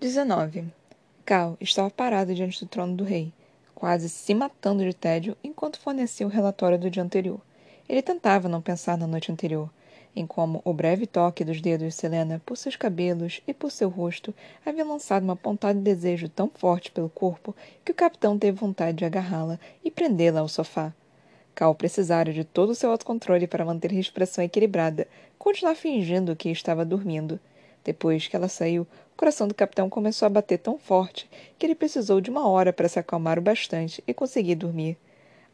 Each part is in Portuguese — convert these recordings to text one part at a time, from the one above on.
19. Cal estava parado diante do trono do rei, quase se matando de tédio enquanto fornecia o relatório do dia anterior. Ele tentava não pensar na noite anterior, em como o breve toque dos dedos de Selena por seus cabelos e por seu rosto havia lançado uma pontada de desejo tão forte pelo corpo que o capitão teve vontade de agarrá-la e prendê-la ao sofá. Cal precisara de todo o seu autocontrole para manter a expressão equilibrada, continuar fingindo que estava dormindo. Depois que ela saiu, coração do capitão começou a bater tão forte que ele precisou de uma hora para se acalmar o bastante e conseguir dormir.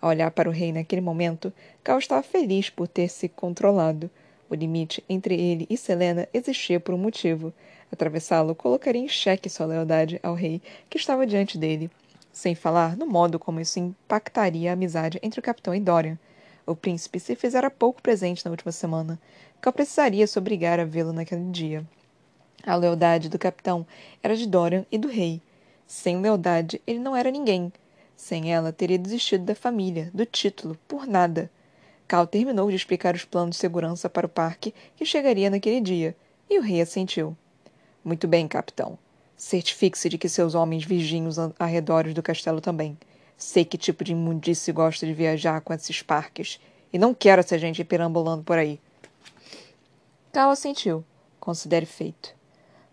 Ao olhar para o rei naquele momento, Cal estava feliz por ter se controlado. O limite entre ele e Selena existia por um motivo. Atravessá-lo colocaria em xeque sua lealdade ao rei que estava diante dele, sem falar no modo como isso impactaria a amizade entre o capitão e Dorian. O príncipe se fizera pouco presente na última semana. Cal precisaria se obrigar a vê-lo naquele dia. A lealdade do capitão era de Dorian e do rei. Sem lealdade, ele não era ninguém. Sem ela, teria desistido da família, do título, por nada. Cal terminou de explicar os planos de segurança para o parque que chegaria naquele dia, e o rei assentiu. Muito bem, capitão. Certifique-se de que seus homens vigiem os arredores do castelo também. Sei que tipo de imundície gosta de viajar com esses parques, e não quero essa gente perambulando por aí. Cal assentiu. Considere feito.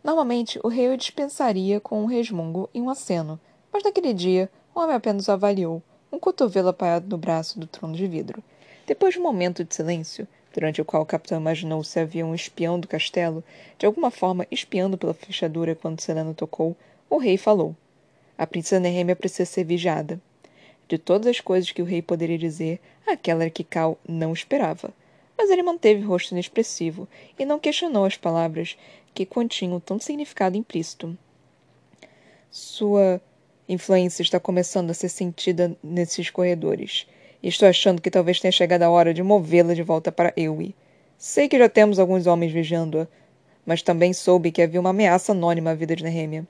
Normalmente, o rei o dispensaria com um resmungo e um aceno, mas naquele dia, o homem apenas o avaliou, um cotovelo apoiado no braço do trono de vidro. Depois de um momento de silêncio, durante o qual o capitão imaginou se havia um espião do castelo, de alguma forma espiando pela fechadura quando Selena tocou, o rei falou. A princesa Nehemia precisa ser vigiada. De todas as coisas que o rei poderia dizer, aquela era que Cal não esperava. Mas ele manteve o rosto inexpressivo e não questionou as palavras que continham tanto significado implícito. Sua influência está começando a ser sentida nesses corredores. E estou achando que talvez tenha chegado a hora de movê-la de volta para Ewe. Sei que já temos alguns homens vigiando-a, mas também soube que havia uma ameaça anônima à vida de Nehemia.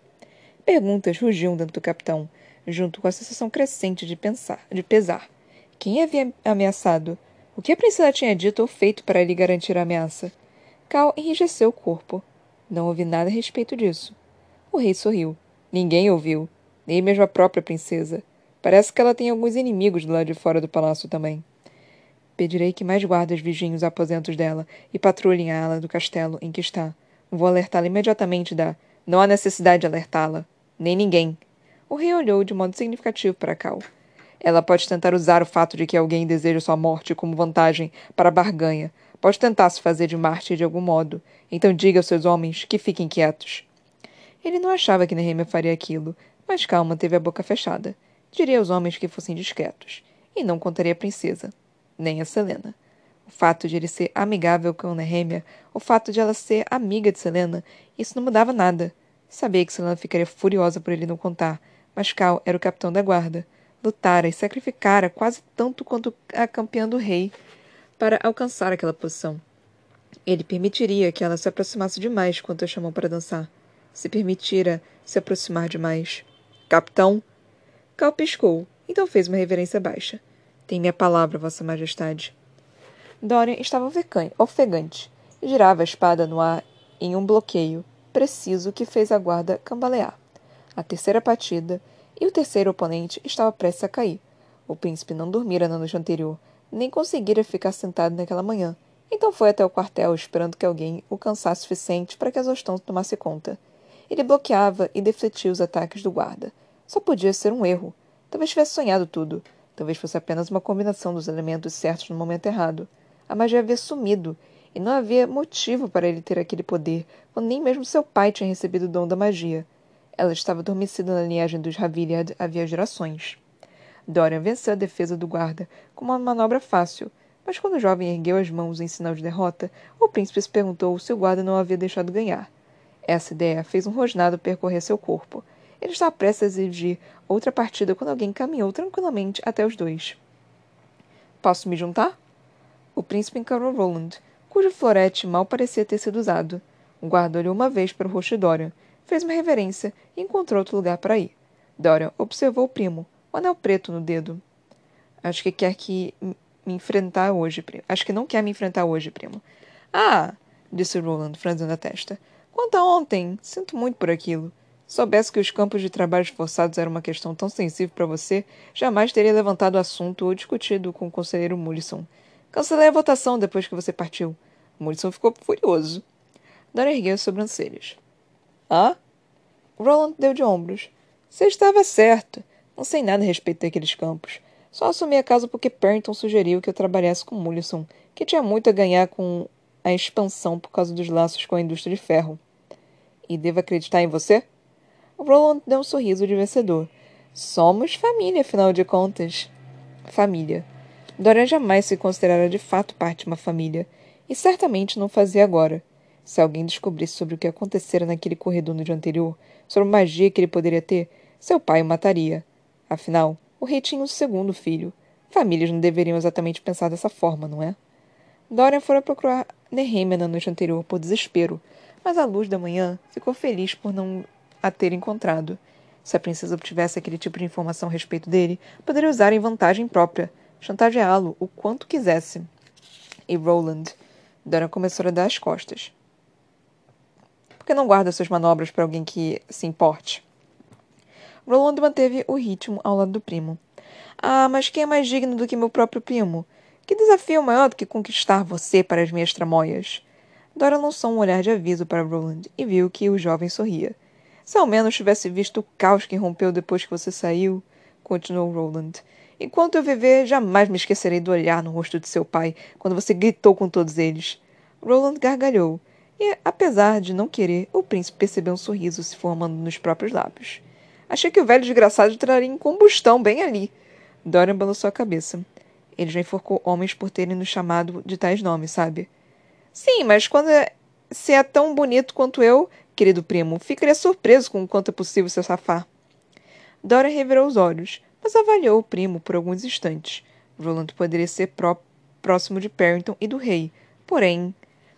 Perguntas rugiam dentro do capitão, junto com a sensação crescente de pensar, de pesar. Quem havia ameaçado? O que a princesa tinha dito ou feito para lhe garantir a ameaça? Cal enrijeceu o corpo. Não ouvi nada a respeito disso. O rei sorriu. Ninguém ouviu, nem mesmo a própria princesa. Parece que ela tem alguns inimigos lado de fora do palácio também. Pedirei que mais guardas vigiem os aposentos dela e patrulhem a ala do castelo em que está. Vou alertá-la imediatamente da. Não há necessidade de alertá-la. Nem ninguém. O rei olhou de modo significativo para Cal. Ela pode tentar usar o fato de que alguém deseja sua morte como vantagem para a barganha, Pode tentar se fazer de mártir de algum modo. Então diga aos seus homens que fiquem quietos. Ele não achava que Nehemia faria aquilo, mas Calma teve a boca fechada. Diria aos homens que fossem discretos. E não contaria a princesa, nem a Selena. O fato de ele ser amigável com Nehemia, o fato de ela ser amiga de Selena, isso não mudava nada. Sabia que Selena ficaria furiosa por ele não contar, mas Cal era o capitão da guarda. Lutara e sacrificara quase tanto quanto a campeã do rei para alcançar aquela posição. Ele permitiria que ela se aproximasse demais quando a chamou para dançar. Se permitira se aproximar demais. Capitão! Cal piscou, então fez uma reverência baixa. Tem minha palavra, Vossa Majestade. Dorian estava ofegante girava a espada no ar em um bloqueio preciso que fez a guarda cambalear. A terceira partida e o terceiro oponente estava prestes a cair. O príncipe não dormira na noite anterior, nem conseguira ficar sentado naquela manhã. Então foi até o quartel esperando que alguém o cansasse suficiente para que a exaustão tomasse conta. Ele bloqueava e defletia os ataques do guarda. Só podia ser um erro. Talvez tivesse sonhado tudo. Talvez fosse apenas uma combinação dos elementos certos no momento errado. A magia havia sumido, e não havia motivo para ele ter aquele poder, quando nem mesmo seu pai tinha recebido o dom da magia. Ela estava adormecida na linhagem dos Raviliad havia gerações. Dorian venceu a defesa do guarda com uma manobra fácil, mas quando o jovem ergueu as mãos em sinal de derrota, o príncipe se perguntou se o guarda não havia deixado ganhar. Essa ideia fez um rosnado percorrer seu corpo. Ele estava prestes a exigir outra partida quando alguém caminhou tranquilamente até os dois. Posso me juntar? O príncipe encarou Roland, cujo florete mal parecia ter sido usado. O guarda olhou uma vez para o rosto de Dorian, fez uma reverência e encontrou outro lugar para ir. Dorian observou o primo, o anel preto no dedo. Acho que quer que me enfrentar hoje, primo. Acho que não quer me enfrentar hoje, primo. Ah, disse Roland, franzindo a testa. Quanto a ontem, sinto muito por aquilo. Soubesse que os campos de trabalhos forçados eram uma questão tão sensível para você, jamais teria levantado o assunto ou discutido com o conselheiro Mullisson. Cancelei a votação depois que você partiu. Mullisson ficou furioso. Dora ergueu as sobrancelhas. Ah? Roland deu de ombros. Você estava certo. Não sei nada a respeito daqueles campos. Só assumi a causa porque Perrington sugeriu que eu trabalhasse com Mullisson, que tinha muito a ganhar com a expansão por causa dos laços com a indústria de ferro. E devo acreditar em você? Roland deu um sorriso de vencedor. Somos família, afinal de contas. Família. Dorian jamais se considerara de fato parte de uma família, e certamente não fazia agora. Se alguém descobrisse sobre o que acontecera naquele corredor no dia anterior, sobre a magia que ele poderia ter, seu pai o mataria. Afinal, o rei tinha um segundo filho. Famílias não deveriam exatamente pensar dessa forma, não é? Dorian fora procurar Nehemia na noite anterior por desespero, mas à luz da manhã ficou feliz por não a ter encontrado. Se a princesa obtivesse aquele tipo de informação a respeito dele, poderia usar em vantagem própria, chantageá-lo o quanto quisesse. E Roland? Dora começou a dar as costas. Por que não guarda suas manobras para alguém que se importe? Roland manteve o ritmo ao lado do primo. Ah, mas quem é mais digno do que meu próprio primo? Que desafio maior do que conquistar você para as minhas tramóias? Dora lançou um olhar de aviso para Roland e viu que o jovem sorria. Se ao menos tivesse visto o caos que rompeu depois que você saiu, continuou Roland. Enquanto eu viver, jamais me esquecerei do olhar no rosto de seu pai quando você gritou com todos eles. Roland gargalhou, e, apesar de não querer, o príncipe percebeu um sorriso se formando nos próprios lábios. Achei que o velho desgraçado traria em combustão bem ali. Dorian balançou a cabeça. Ele já enforcou homens por terem nos chamado de tais nomes, sabe? Sim, mas quando é... se é tão bonito quanto eu, querido primo, ficaria surpreso com o quanto é possível se safar. Dora revirou os olhos, mas avaliou o primo por alguns instantes. Roland poderia ser pró próximo de Perrington e do rei, porém,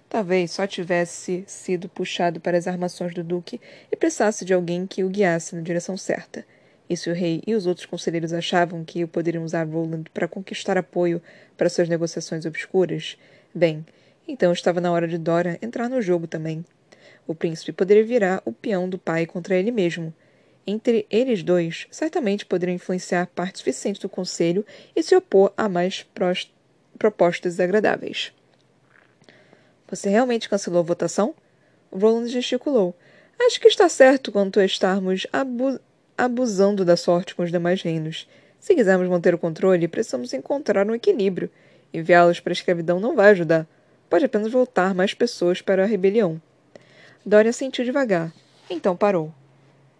talvez só tivesse sido puxado para as armações do duque e precisasse de alguém que o guiasse na direção certa. E se o rei e os outros conselheiros achavam que poderiam usar Roland para conquistar apoio para suas negociações obscuras, bem, então estava na hora de Dora entrar no jogo também. O príncipe poderia virar o peão do pai contra ele mesmo. Entre eles dois, certamente poderiam influenciar parte suficiente do conselho e se opor a mais propostas agradáveis. Você realmente cancelou a votação? Roland gesticulou. Acho que está certo quanto a estarmos abu abusando da sorte com os demais reinos. Se quisermos manter o controle, precisamos encontrar um equilíbrio. Enviá-los para a escravidão não vai ajudar. Pode apenas voltar mais pessoas para a rebelião. Dorian sentiu devagar. Então parou.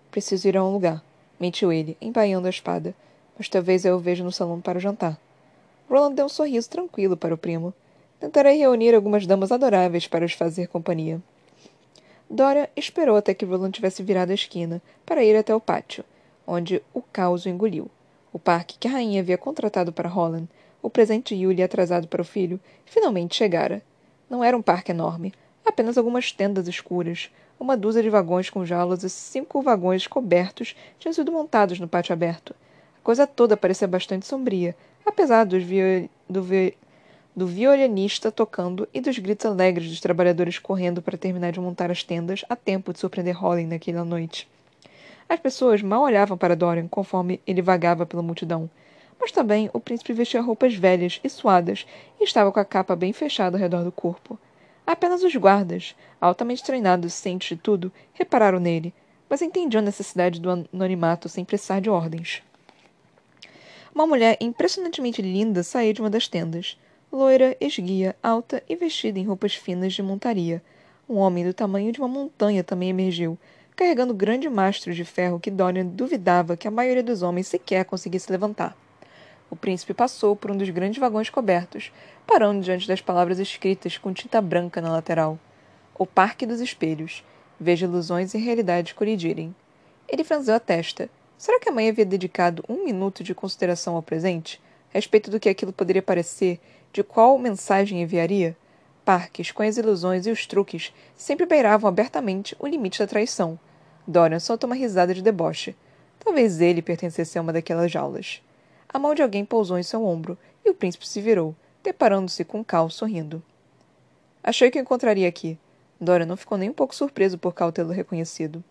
Preciso ir a um lugar, mentiu ele, embainhando a espada. Mas talvez eu o veja no salão para o jantar. Roland deu um sorriso tranquilo para o primo. Tentarei reunir algumas damas adoráveis para os fazer companhia. Dora esperou até que Roland tivesse virado a esquina para ir até o pátio, onde o caos o engoliu. O parque que a rainha havia contratado para Holland, o presente Yuli atrasado para o filho, finalmente chegara. Não era um parque enorme, Apenas algumas tendas escuras, uma dúzia de vagões com jaulas e cinco vagões cobertos tinham sido montados no pátio aberto. A coisa toda parecia bastante sombria, apesar dos viol... do, vi... do violinista tocando e dos gritos alegres dos trabalhadores correndo para terminar de montar as tendas a tempo de surpreender Holly naquela noite. As pessoas mal olhavam para Dorian conforme ele vagava pela multidão. Mas também o príncipe vestia roupas velhas e suadas e estava com a capa bem fechada ao redor do corpo. Apenas os guardas, altamente treinados cientes de tudo, repararam nele, mas entendiam a necessidade do anonimato sem precisar de ordens. Uma mulher impressionantemente linda saía de uma das tendas. Loira, esguia, alta e vestida em roupas finas de montaria. Um homem do tamanho de uma montanha também emergiu, carregando grande mastro de ferro que Dorian duvidava que a maioria dos homens sequer conseguisse levantar. O príncipe passou por um dos grandes vagões cobertos, parando diante das palavras escritas com tinta branca na lateral. O Parque dos Espelhos. Veja ilusões e realidades colidirem. Ele franziu a testa. Será que a mãe havia dedicado um minuto de consideração ao presente? A respeito do que aquilo poderia parecer, de qual mensagem enviaria? Parques, com as ilusões e os truques, sempre beiravam abertamente o limite da traição. Dorian soltou uma risada de deboche. Talvez ele pertencesse a uma daquelas jaulas. A mão de alguém pousou em seu ombro e o príncipe se virou, deparando-se com Cal sorrindo. Achei que o encontraria aqui. Dora não ficou nem um pouco surpreso por Cal tê-lo reconhecido.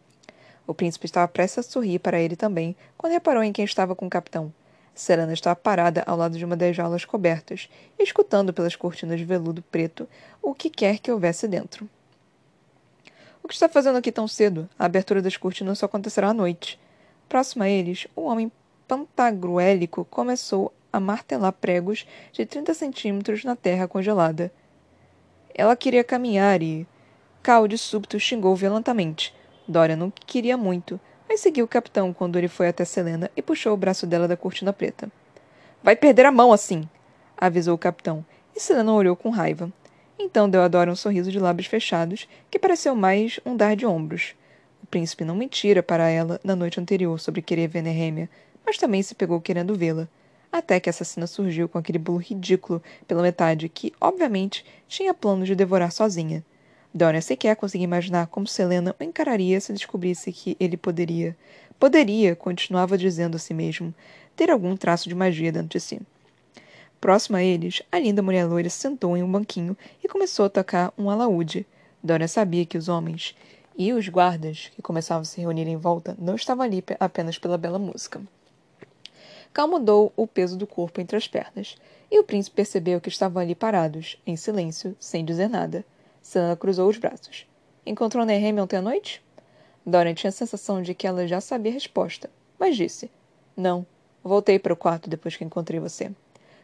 O príncipe estava prestes a sorrir para ele também, quando reparou em quem estava com o capitão. Selena estava parada ao lado de uma das jaulas cobertas, escutando pelas cortinas de veludo preto o que quer que houvesse dentro. O que está fazendo aqui tão cedo? A abertura das cortinas só acontecerá à noite. Próximo a eles, o homem pantagruélico começou a martelar pregos de 30 centímetros na terra congelada. Ela queria caminhar e. Cal de súbito xingou violentamente. Dorian não queria muito, mas seguiu o capitão quando ele foi até Selena e puxou o braço dela da cortina preta. Vai perder a mão assim! avisou o capitão, e Selena olhou com raiva. Então deu a Dora um sorriso de lábios fechados, que pareceu mais um dar de ombros. O príncipe não mentira para ela na noite anterior sobre querer ver Nehemia, mas também se pegou querendo vê-la. Até que a assassina surgiu com aquele bolo ridículo pela metade que, obviamente, tinha plano de devorar sozinha. Dora sequer conseguia imaginar como Selena o encararia se descobrisse que ele poderia, poderia, continuava dizendo a si mesmo, ter algum traço de magia dentro de si. Próximo a eles, a linda mulher loira sentou em um banquinho e começou a tocar um alaúde. Dora sabia que os homens e os guardas, que começavam a se reunir em volta, não estavam ali apenas pela bela música. Cal mudou o peso do corpo entre as pernas, e o príncipe percebeu que estavam ali parados, em silêncio, sem dizer nada. Sana cruzou os braços. Encontrou Nehemia ontem à noite? Dorian tinha a sensação de que ela já sabia a resposta, mas disse: Não. Voltei para o quarto depois que encontrei você.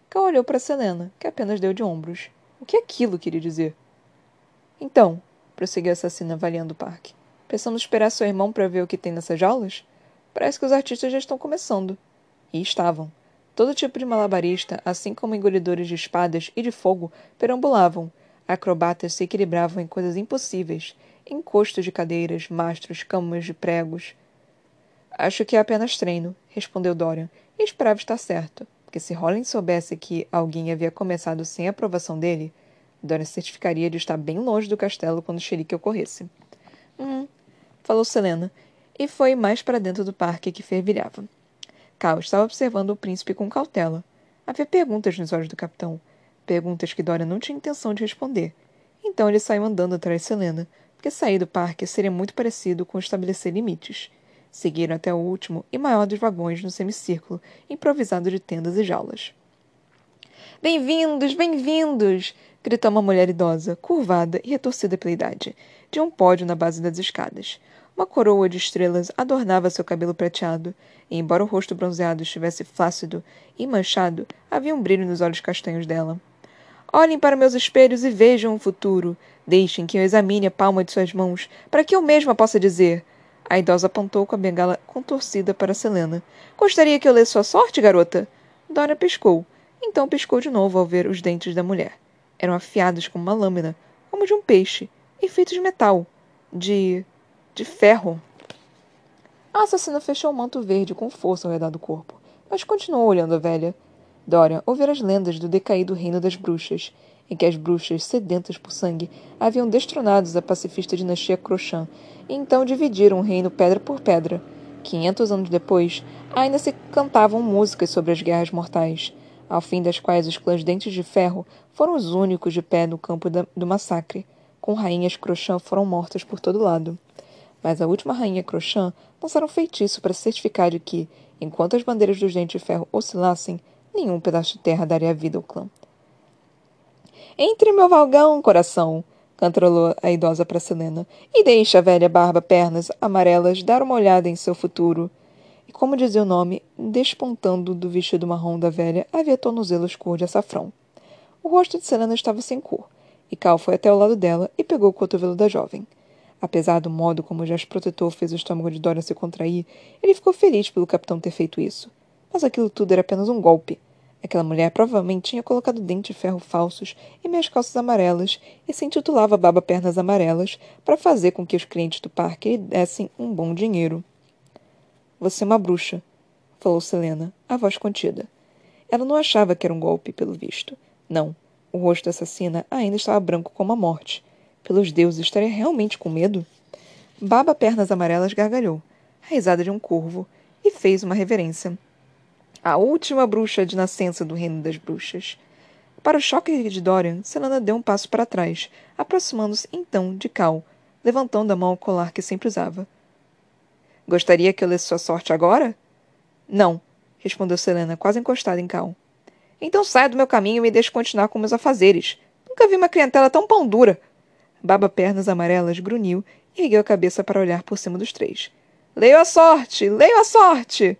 Cal olhou para Selena, que apenas deu de ombros. O que aquilo queria dizer? Então, prosseguiu a assassina avaliando o parque. Pensamos esperar seu irmão para ver o que tem nessas jaulas? Parece que os artistas já estão começando. E estavam. Todo tipo de malabarista, assim como engolidores de espadas e de fogo, perambulavam, Acrobatas se equilibravam em coisas impossíveis, encostos de cadeiras, mastros, camas de pregos. Acho que é apenas treino, respondeu Dorian, e esperava estar certo, porque se Rollins soubesse que alguém havia começado sem a aprovação dele, Dorian certificaria de estar bem longe do castelo quando o xerique ocorresse. Hum, falou Selena, e foi mais para dentro do parque que fervilhava. Cal estava observando o príncipe com cautela. Havia perguntas nos olhos do capitão, perguntas que Dora não tinha intenção de responder. Então ele saiu andando atrás de Selena, porque sair do parque seria muito parecido com estabelecer limites. Seguiram até o último e maior dos vagões no semicírculo, improvisado de tendas e jaulas. Bem-vindos, bem-vindos! gritou uma mulher idosa, curvada e retorcida pela idade, de um pódio na base das escadas. Uma coroa de estrelas adornava seu cabelo prateado, e embora o rosto bronzeado estivesse flácido e manchado, havia um brilho nos olhos castanhos dela. Olhem para meus espelhos e vejam o futuro. Deixem que eu examine a palma de suas mãos, para que eu mesma possa dizer. A idosa apontou com a bengala contorcida para Selena. Gostaria que eu lesse sua sorte, garota? Dora piscou. Então piscou de novo ao ver os dentes da mulher. Eram afiados como uma lâmina, como de um peixe, e feitos de metal. De. de ferro. A assassina fechou o manto verde com força ao redor do corpo, mas continuou olhando a velha. Dorian ouvira as lendas do decaído reino das bruxas, em que as bruxas, sedentas por sangue, haviam destronados a pacifista dinastia Crochan e então dividiram o reino pedra por pedra. Quinhentos anos depois, ainda se cantavam músicas sobre as guerras mortais, ao fim das quais os clãs Dentes de Ferro foram os únicos de pé no campo da, do massacre. Com rainhas Crochan foram mortas por todo lado. Mas a última rainha Crochan lançaram um feitiço para certificar de que, enquanto as bandeiras dos Dentes de Ferro oscilassem, Nenhum pedaço de terra daria vida ao clã. Entre meu valgão, coração, cantarolou a idosa para Selena, e deixe a velha barba pernas amarelas dar uma olhada em seu futuro. E como dizia o nome, despontando do vestido marrom da velha, havia tornozelos cor de açafrão. O rosto de Selena estava sem cor, e Cal foi até ao lado dela e pegou o cotovelo da jovem. Apesar do modo como o gesto protetor fez o estômago de Dora se contrair, ele ficou feliz pelo capitão ter feito isso. Mas aquilo tudo era apenas um golpe. Aquela mulher provavelmente tinha colocado dentes de ferro falsos em minhas calças amarelas e se intitulava Baba Pernas Amarelas para fazer com que os clientes do parque lhe dessem um bom dinheiro. Você é uma bruxa, falou Selena, a voz contida. Ela não achava que era um golpe, pelo visto. Não. O rosto da assassina ainda estava branco como a morte. Pelos deuses, estaria realmente com medo? Baba Pernas Amarelas gargalhou, a risada de um corvo, e fez uma reverência a última bruxa de nascença do reino das bruxas. Para o choque de Dorian, Selena deu um passo para trás, aproximando-se então de Cal, levantando a mão ao colar que sempre usava. Gostaria que eu lesse sua sorte agora? Não, respondeu Selena, quase encostada em Cal. Então saia do meu caminho e me deixe continuar com meus afazeres. Nunca vi uma clientela tão pão dura. Baba Pernas Amarelas grunhiu e ergueu a cabeça para olhar por cima dos três. Leio a sorte! Leio a sorte!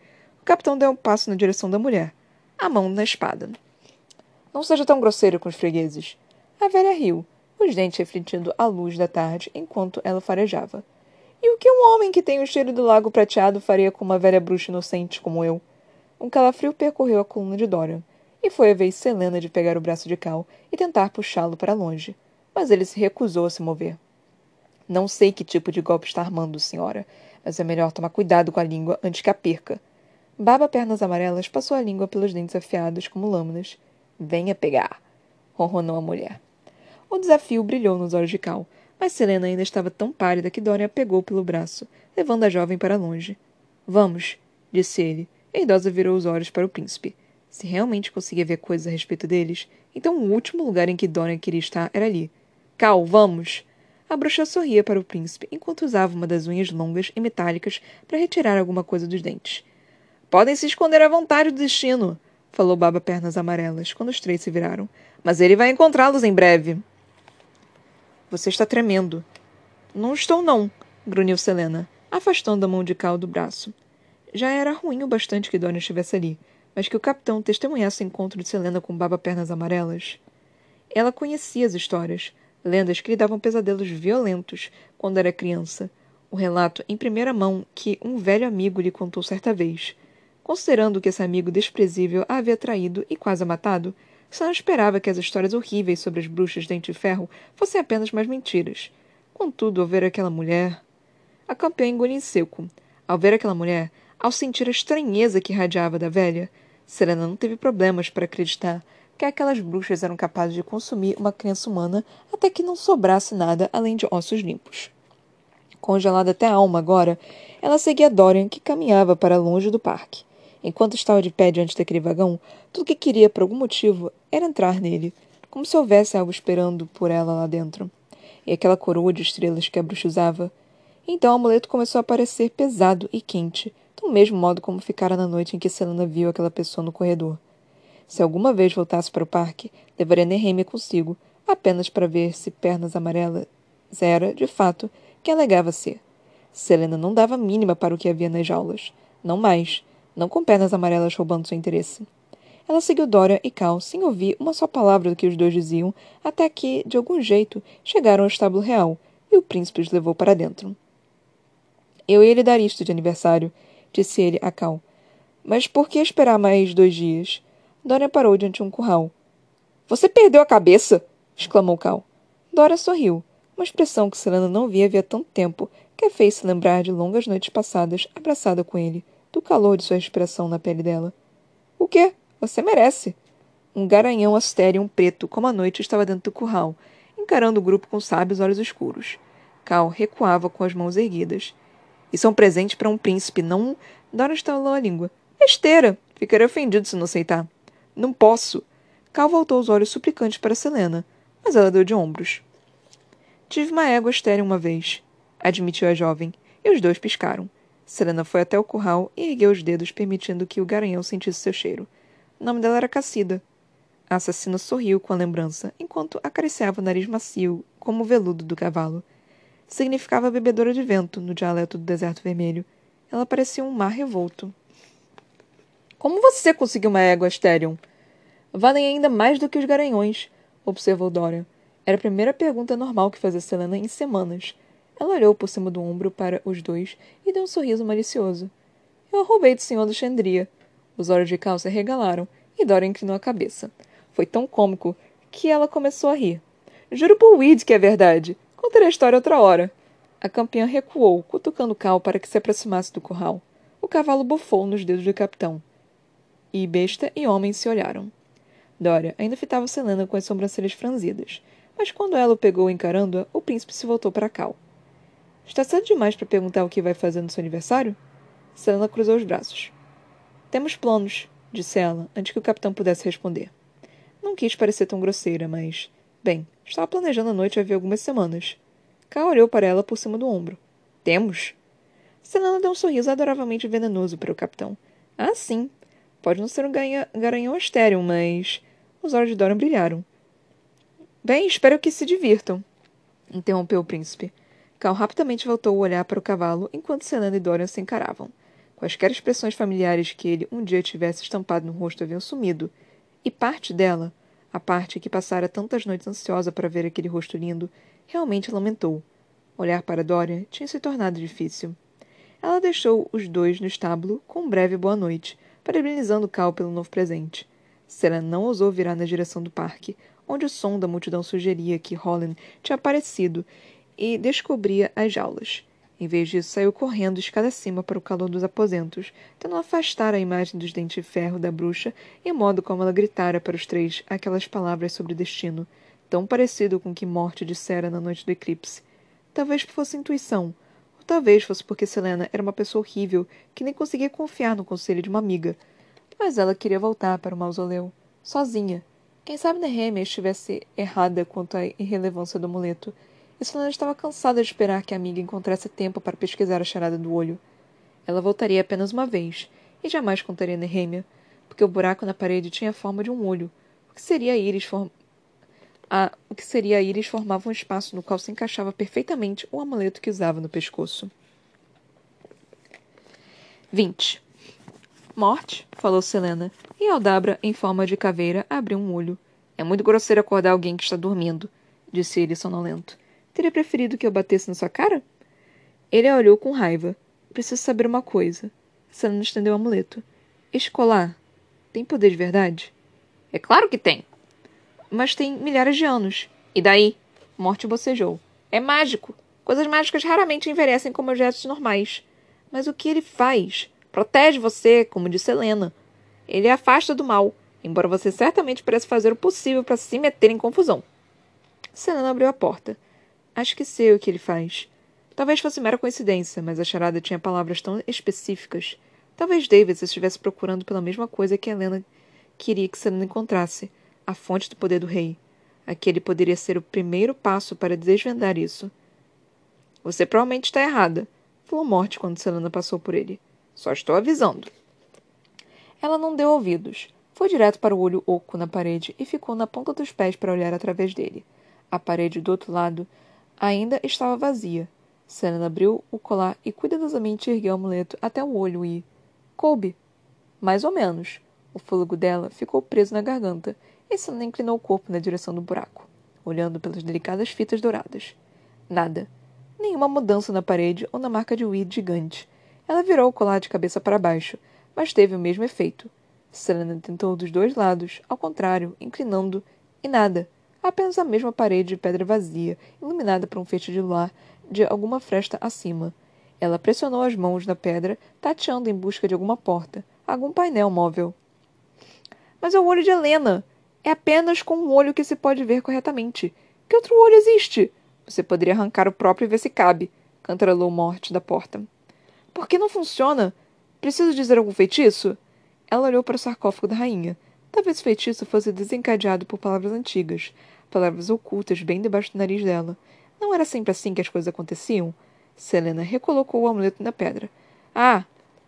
Capitão deu um passo na direção da mulher, a mão na espada. Não seja tão grosseiro com os fregueses. A velha riu, os dentes refletindo a luz da tarde enquanto ela farejava. E o que um homem que tem o cheiro do lago prateado faria com uma velha bruxa inocente como eu? Um calafrio percorreu a coluna de Dorian, e foi a vez Selena de pegar o braço de Cal e tentar puxá-lo para longe, mas ele se recusou a se mover. Não sei que tipo de golpe está armando, senhora, mas é melhor tomar cuidado com a língua antes que a perca. Baba Pernas Amarelas passou a língua pelos dentes afiados como lâminas. Venha pegar, ronronou a mulher. O desafio brilhou nos olhos de Cal, mas Selena ainda estava tão pálida que Dorian a pegou pelo braço, levando a jovem para longe. Vamos, disse ele, e a idosa virou os olhos para o príncipe. Se realmente conseguia ver coisas a respeito deles, então o último lugar em que Dorian queria estar era ali. Cal, vamos! A bruxa sorria para o príncipe enquanto usava uma das unhas longas e metálicas para retirar alguma coisa dos dentes. Podem se esconder à vontade do destino, falou Baba Pernas Amarelas quando os três se viraram. Mas ele vai encontrá-los em breve. Você está tremendo. Não estou, não, grunhiu Selena, afastando a mão de Cal do braço. Já era ruim o bastante que Dona estivesse ali, mas que o capitão testemunhasse o encontro de Selena com Baba Pernas Amarelas. Ela conhecia as histórias, lendas que lhe davam pesadelos violentos quando era criança. O relato em primeira mão que um velho amigo lhe contou certa vez. Considerando que esse amigo desprezível a havia traído e quase a matado, não esperava que as histórias horríveis sobre as bruxas de dente de ferro fossem apenas mais mentiras. Contudo, ao ver aquela mulher. A campeã engoliu em seco. Ao ver aquela mulher, ao sentir a estranheza que irradiava da velha, Serena não teve problemas para acreditar que aquelas bruxas eram capazes de consumir uma criança humana até que não sobrasse nada além de ossos limpos. Congelada até a alma agora, ela seguia Dorian, que caminhava para longe do parque. Enquanto estava de pé diante daquele vagão, tudo que queria, por algum motivo, era entrar nele, como se houvesse algo esperando por ela lá dentro. E aquela coroa de estrelas que a bruxa usava. Então o amuleto começou a parecer pesado e quente, do mesmo modo como ficara na noite em que Selena viu aquela pessoa no corredor. Se alguma vez voltasse para o parque, levaria Nehemia consigo, apenas para ver se Pernas Amarelas era, de fato, quem alegava ser. Selena não dava mínima para o que havia nas jaulas. Não mais não com pernas amarelas roubando seu interesse. Ela seguiu Dora e Cal sem ouvir uma só palavra do que os dois diziam, até que, de algum jeito, chegaram ao estábulo real e o príncipe os levou para dentro. Eu ia lhe dar isto de aniversário, disse ele a Cal. Mas por que esperar mais dois dias? Dora parou diante de um curral. Você perdeu a cabeça! exclamou Cal. Dora sorriu, uma expressão que Selena não via havia tanto tempo que a fez se lembrar de longas noites passadas abraçada com ele do calor de sua respiração na pele dela. O quê? Você merece. Um garanhão astérium preto, como a noite, estava dentro do curral, encarando o grupo com sábios olhos escuros. Cal recuava com as mãos erguidas. Isso é um presente para um príncipe, não. Dora estalou a língua. Besteira! Ficarei ofendido se não aceitar. Não posso. Cal voltou os olhos suplicantes para Selena, mas ela deu de ombros. Tive uma égua estéril uma vez, admitiu a jovem, e os dois piscaram. Serena foi até o curral e ergueu os dedos, permitindo que o garanhão sentisse seu cheiro. O nome dela era Cacida. A assassina sorriu com a lembrança, enquanto acariciava o nariz macio, como o veludo do cavalo. Significava bebedora de vento, no dialeto do deserto vermelho. Ela parecia um mar revolto. Como você conseguiu uma égua, Asterion? Valem ainda mais do que os garanhões, observou Dorian. Era a primeira pergunta normal que fazia Selena em semanas. Ela olhou por cima do ombro para os dois e deu um sorriso malicioso. Eu roubei do senhor do Xandria. Os olhos de Cal se regalaram e Dora inclinou a cabeça. Foi tão cômico que ela começou a rir. Juro por Weed que é verdade. Contarei a história outra hora. A campeã recuou, cutucando Cal para que se aproximasse do curral. O cavalo bufou nos dedos do capitão. E besta e homem se olharam. Dora ainda fitava Selena com as sobrancelhas franzidas, mas quando ela o pegou encarando-a, o príncipe se voltou para Cal. Está cedo demais para perguntar o que vai fazer no seu aniversário? Selena cruzou os braços. Temos planos, disse ela, antes que o capitão pudesse responder. Não quis parecer tão grosseira, mas. Bem, estava planejando a noite havia algumas semanas. Ká olhou para ela por cima do ombro. Temos? Selena deu um sorriso adoravelmente venenoso para o capitão. Ah, sim. Pode não ser um garanhão estéril, mas. Os olhos de Dorian brilharam. Bem, espero que se divirtam, interrompeu o príncipe. Cal rapidamente voltou o olhar para o cavalo enquanto Selena e Dorian se encaravam. Quaisquer expressões familiares que ele um dia tivesse estampado no rosto haviam sumido, e parte dela, a parte que passara tantas noites ansiosa para ver aquele rosto lindo, realmente lamentou. Olhar para Dorian tinha se tornado difícil. Ela deixou os dois no estábulo com um breve boa noite, parabenizando Cal pelo novo presente. Selena não ousou virar na direção do parque, onde o som da multidão sugeria que Holland tinha aparecido e descobria as jaulas. Em vez disso, saiu correndo escada acima para o calor dos aposentos, tentando afastar a imagem dos dentes de ferro da bruxa e o modo como ela gritara para os três aquelas palavras sobre destino, tão parecido com o que Morte dissera na noite do eclipse. Talvez fosse intuição, ou talvez fosse porque Selena era uma pessoa horrível que nem conseguia confiar no conselho de uma amiga. Mas ela queria voltar para o mausoléu, sozinha. Quem sabe Nehemia estivesse errada quanto à irrelevância do amuleto, Solana estava cansada de esperar que a amiga encontrasse tempo para pesquisar a charada do olho. Ela voltaria apenas uma vez, e jamais contaria Nehemia, porque o buraco na parede tinha a forma de um olho. O que seria a íris form... a... o que seria a íris formava um espaço no qual se encaixava perfeitamente o amuleto que usava no pescoço. 20. Morte, falou Selena, e Aldabra, em forma de caveira, abriu um olho. É muito grosseiro acordar alguém que está dormindo, disse ele sonolento. Teria preferido que eu batesse na sua cara? Ele a olhou com raiva. Preciso saber uma coisa. Selena estendeu o amuleto. Este colar tem poder de verdade? É claro que tem. Mas tem milhares de anos. E daí? Morte bocejou. É mágico. Coisas mágicas raramente envelhecem como objetos normais. Mas o que ele faz? Protege você, como disse Helena. Ele afasta do mal, embora você certamente pareça fazer o possível para se meter em confusão. Selena abriu a porta. Acho que sei o que ele faz. Talvez fosse mera coincidência, mas a charada tinha palavras tão específicas. Talvez Davis estivesse procurando pela mesma coisa que Helena queria que Selena encontrasse a fonte do poder do rei. Aquele poderia ser o primeiro passo para desvendar isso. Você provavelmente está errada, falou Morte quando Selena passou por ele. Só estou avisando. Ela não deu ouvidos. Foi direto para o olho oco na parede e ficou na ponta dos pés para olhar através dele. A parede do outro lado ainda estava vazia. Selena abriu o colar e cuidadosamente ergueu o amuleto até o olho e. Coube. Mais ou menos. O fôlego dela ficou preso na garganta e Selena inclinou o corpo na direção do buraco, olhando pelas delicadas fitas douradas. Nada. Nenhuma mudança na parede ou na marca de weed gigante. Ela virou o colar de cabeça para baixo, mas teve o mesmo efeito. Selena tentou dos dois lados, ao contrário, inclinando, e nada apenas a mesma parede de pedra vazia, iluminada por um feixe de luar de alguma fresta acima. Ela pressionou as mãos na pedra, tateando em busca de alguma porta, algum painel móvel. Mas é o olho de Helena! É apenas com um olho que se pode ver corretamente. Que outro olho existe? Você poderia arrancar o próprio e ver se cabe, cantarolou Morte da porta. Por que não funciona? Preciso dizer algum feitiço? Ela olhou para o sarcófago da rainha. Talvez o feitiço fosse desencadeado por palavras antigas, palavras ocultas bem debaixo do nariz dela. Não era sempre assim que as coisas aconteciam? Selena recolocou o amuleto na pedra. Ah!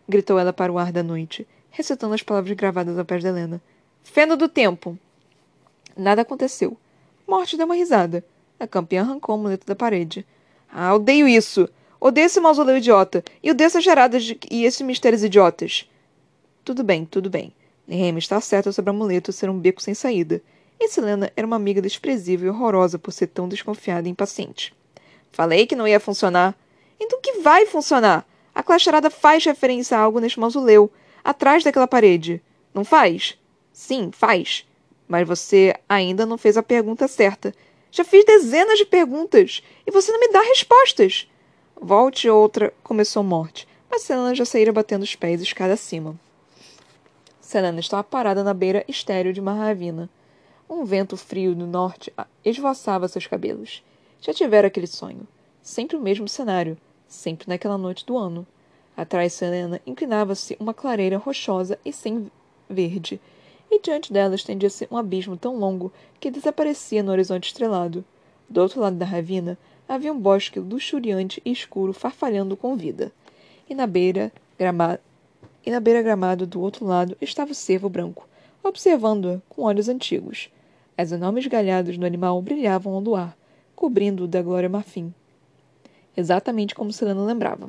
gritou ela para o ar da noite, recitando as palavras gravadas ao pé de Helena. Feno do tempo! Nada aconteceu. Morte deu uma risada. A campeã arrancou o amuleto da parede. Ah, odeio isso! Odeio esse mausoléu idiota! E odeio essas geradas de... e esses mistérios idiotas! Tudo bem, tudo bem. Nehemia está certa sobre o amuleto ser um beco sem saída. Selena era uma amiga desprezível e horrorosa por ser tão desconfiada e impaciente. Falei que não ia funcionar. Então que vai funcionar? A clacharada faz referência a algo neste mausoleu, atrás daquela parede. Não faz? Sim, faz. Mas você ainda não fez a pergunta certa. Já fiz dezenas de perguntas e você não me dá respostas. Volte outra, começou Morte, mas Selena já saíra batendo os pés escada acima. Selena estava parada na beira estéril de uma ravina. Um vento frio do norte esvoaçava seus cabelos. Já tivera aquele sonho. Sempre o mesmo cenário. Sempre naquela noite do ano. Atrás de Selena inclinava-se uma clareira rochosa e sem verde, e diante dela estendia-se um abismo tão longo que desaparecia no horizonte estrelado. Do outro lado da ravina havia um bosque luxuriante e escuro farfalhando com vida. e na beira gramado, e na beira gramado do outro lado estava o cervo branco, observando-a com olhos antigos. As enormes galhadas do animal brilhavam ao luar, cobrindo-o da glória marfim. Exatamente como Selena lembrava.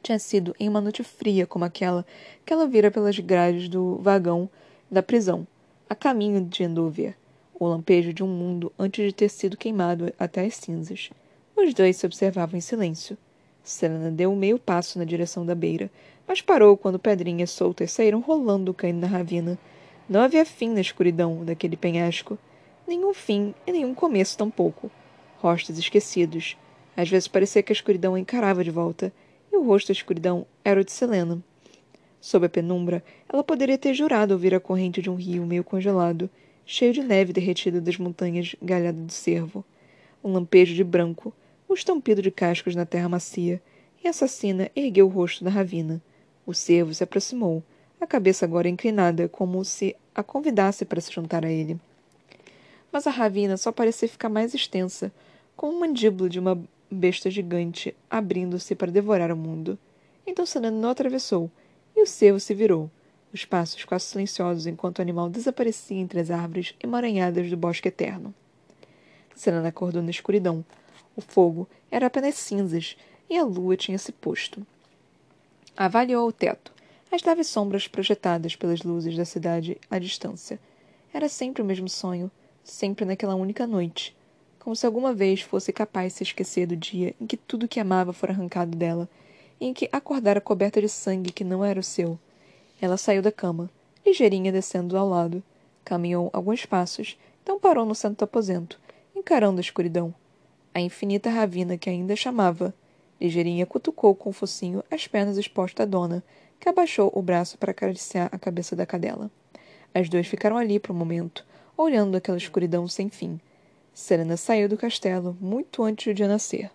Tinha sido em uma noite fria como aquela que ela vira pelas grades do vagão da prisão, a caminho de Endovia, o lampejo de um mundo antes de ter sido queimado até as cinzas. Os dois se observavam em silêncio. Selena deu um meio passo na direção da beira, mas parou quando pedrinhas soltas saíram rolando caindo na ravina. Não havia fim na escuridão daquele penhasco. Nenhum fim e nenhum começo tampouco. Rostos esquecidos. Às vezes parecia que a escuridão a encarava de volta, e o rosto da escuridão era o de Selena. Sob a penumbra, ela poderia ter jurado ouvir a corrente de um rio meio congelado, cheio de neve derretida das montanhas galhada de cervo. Um lampejo de branco, o estampido de cascos na terra macia, e a assassina ergueu o rosto da ravina. O cervo se aproximou, a cabeça agora inclinada, como se a convidasse para se juntar a ele. Mas a ravina só parecia ficar mais extensa, como o mandíbula de uma besta gigante abrindo-se para devorar o mundo. Então Selena não atravessou, e o cervo se virou, os passos quase silenciosos enquanto o animal desaparecia entre as árvores emaranhadas do bosque eterno. Selena acordou na escuridão, o fogo era apenas cinzas e a lua tinha se posto. Avaliou o teto, as leves sombras projetadas pelas luzes da cidade à distância. Era sempre o mesmo sonho, sempre naquela única noite, como se alguma vez fosse capaz de se esquecer do dia em que tudo que amava fora arrancado dela e em que acordara coberta de sangue que não era o seu. Ela saiu da cama, ligeirinha descendo ao lado. Caminhou alguns passos, então parou no centro do aposento, encarando a escuridão a infinita ravina que ainda chamava. Ligeirinha cutucou com o focinho as pernas expostas à dona, que abaixou o braço para acariciar a cabeça da cadela. As duas ficaram ali por um momento, olhando aquela escuridão sem fim. Serena saiu do castelo muito antes do dia nascer.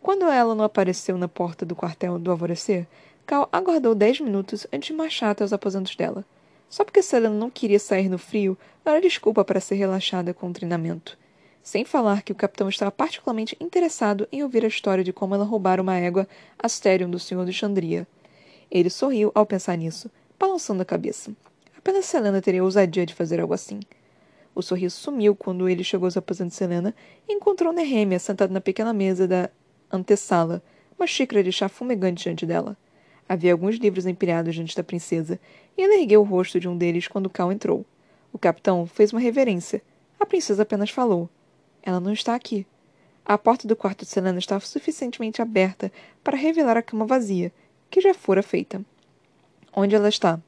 Quando ela não apareceu na porta do quartel do alvorecer, Cal aguardou dez minutos antes de marchar até os aposentos dela. Só porque Selena não queria sair no frio, não era desculpa para ser relaxada com o treinamento. Sem falar que o capitão estava particularmente interessado em ouvir a história de como ela roubara uma égua Asterion do senhor de Xandria. Ele sorriu ao pensar nisso, balançando a cabeça. Apenas Selena teria ousadia de fazer algo assim. O sorriso sumiu quando ele chegou aos aposentos de Selena e encontrou Nehemia sentada na pequena mesa da antessala, uma xícara de chá fumegante diante dela. Havia alguns livros empilhados diante da princesa, e ela ergueu o rosto de um deles quando Cal entrou. O capitão fez uma reverência. A princesa apenas falou. Ela não está aqui. A porta do quarto de Selena estava suficientemente aberta para revelar a cama vazia, que já fora feita. Onde ela está?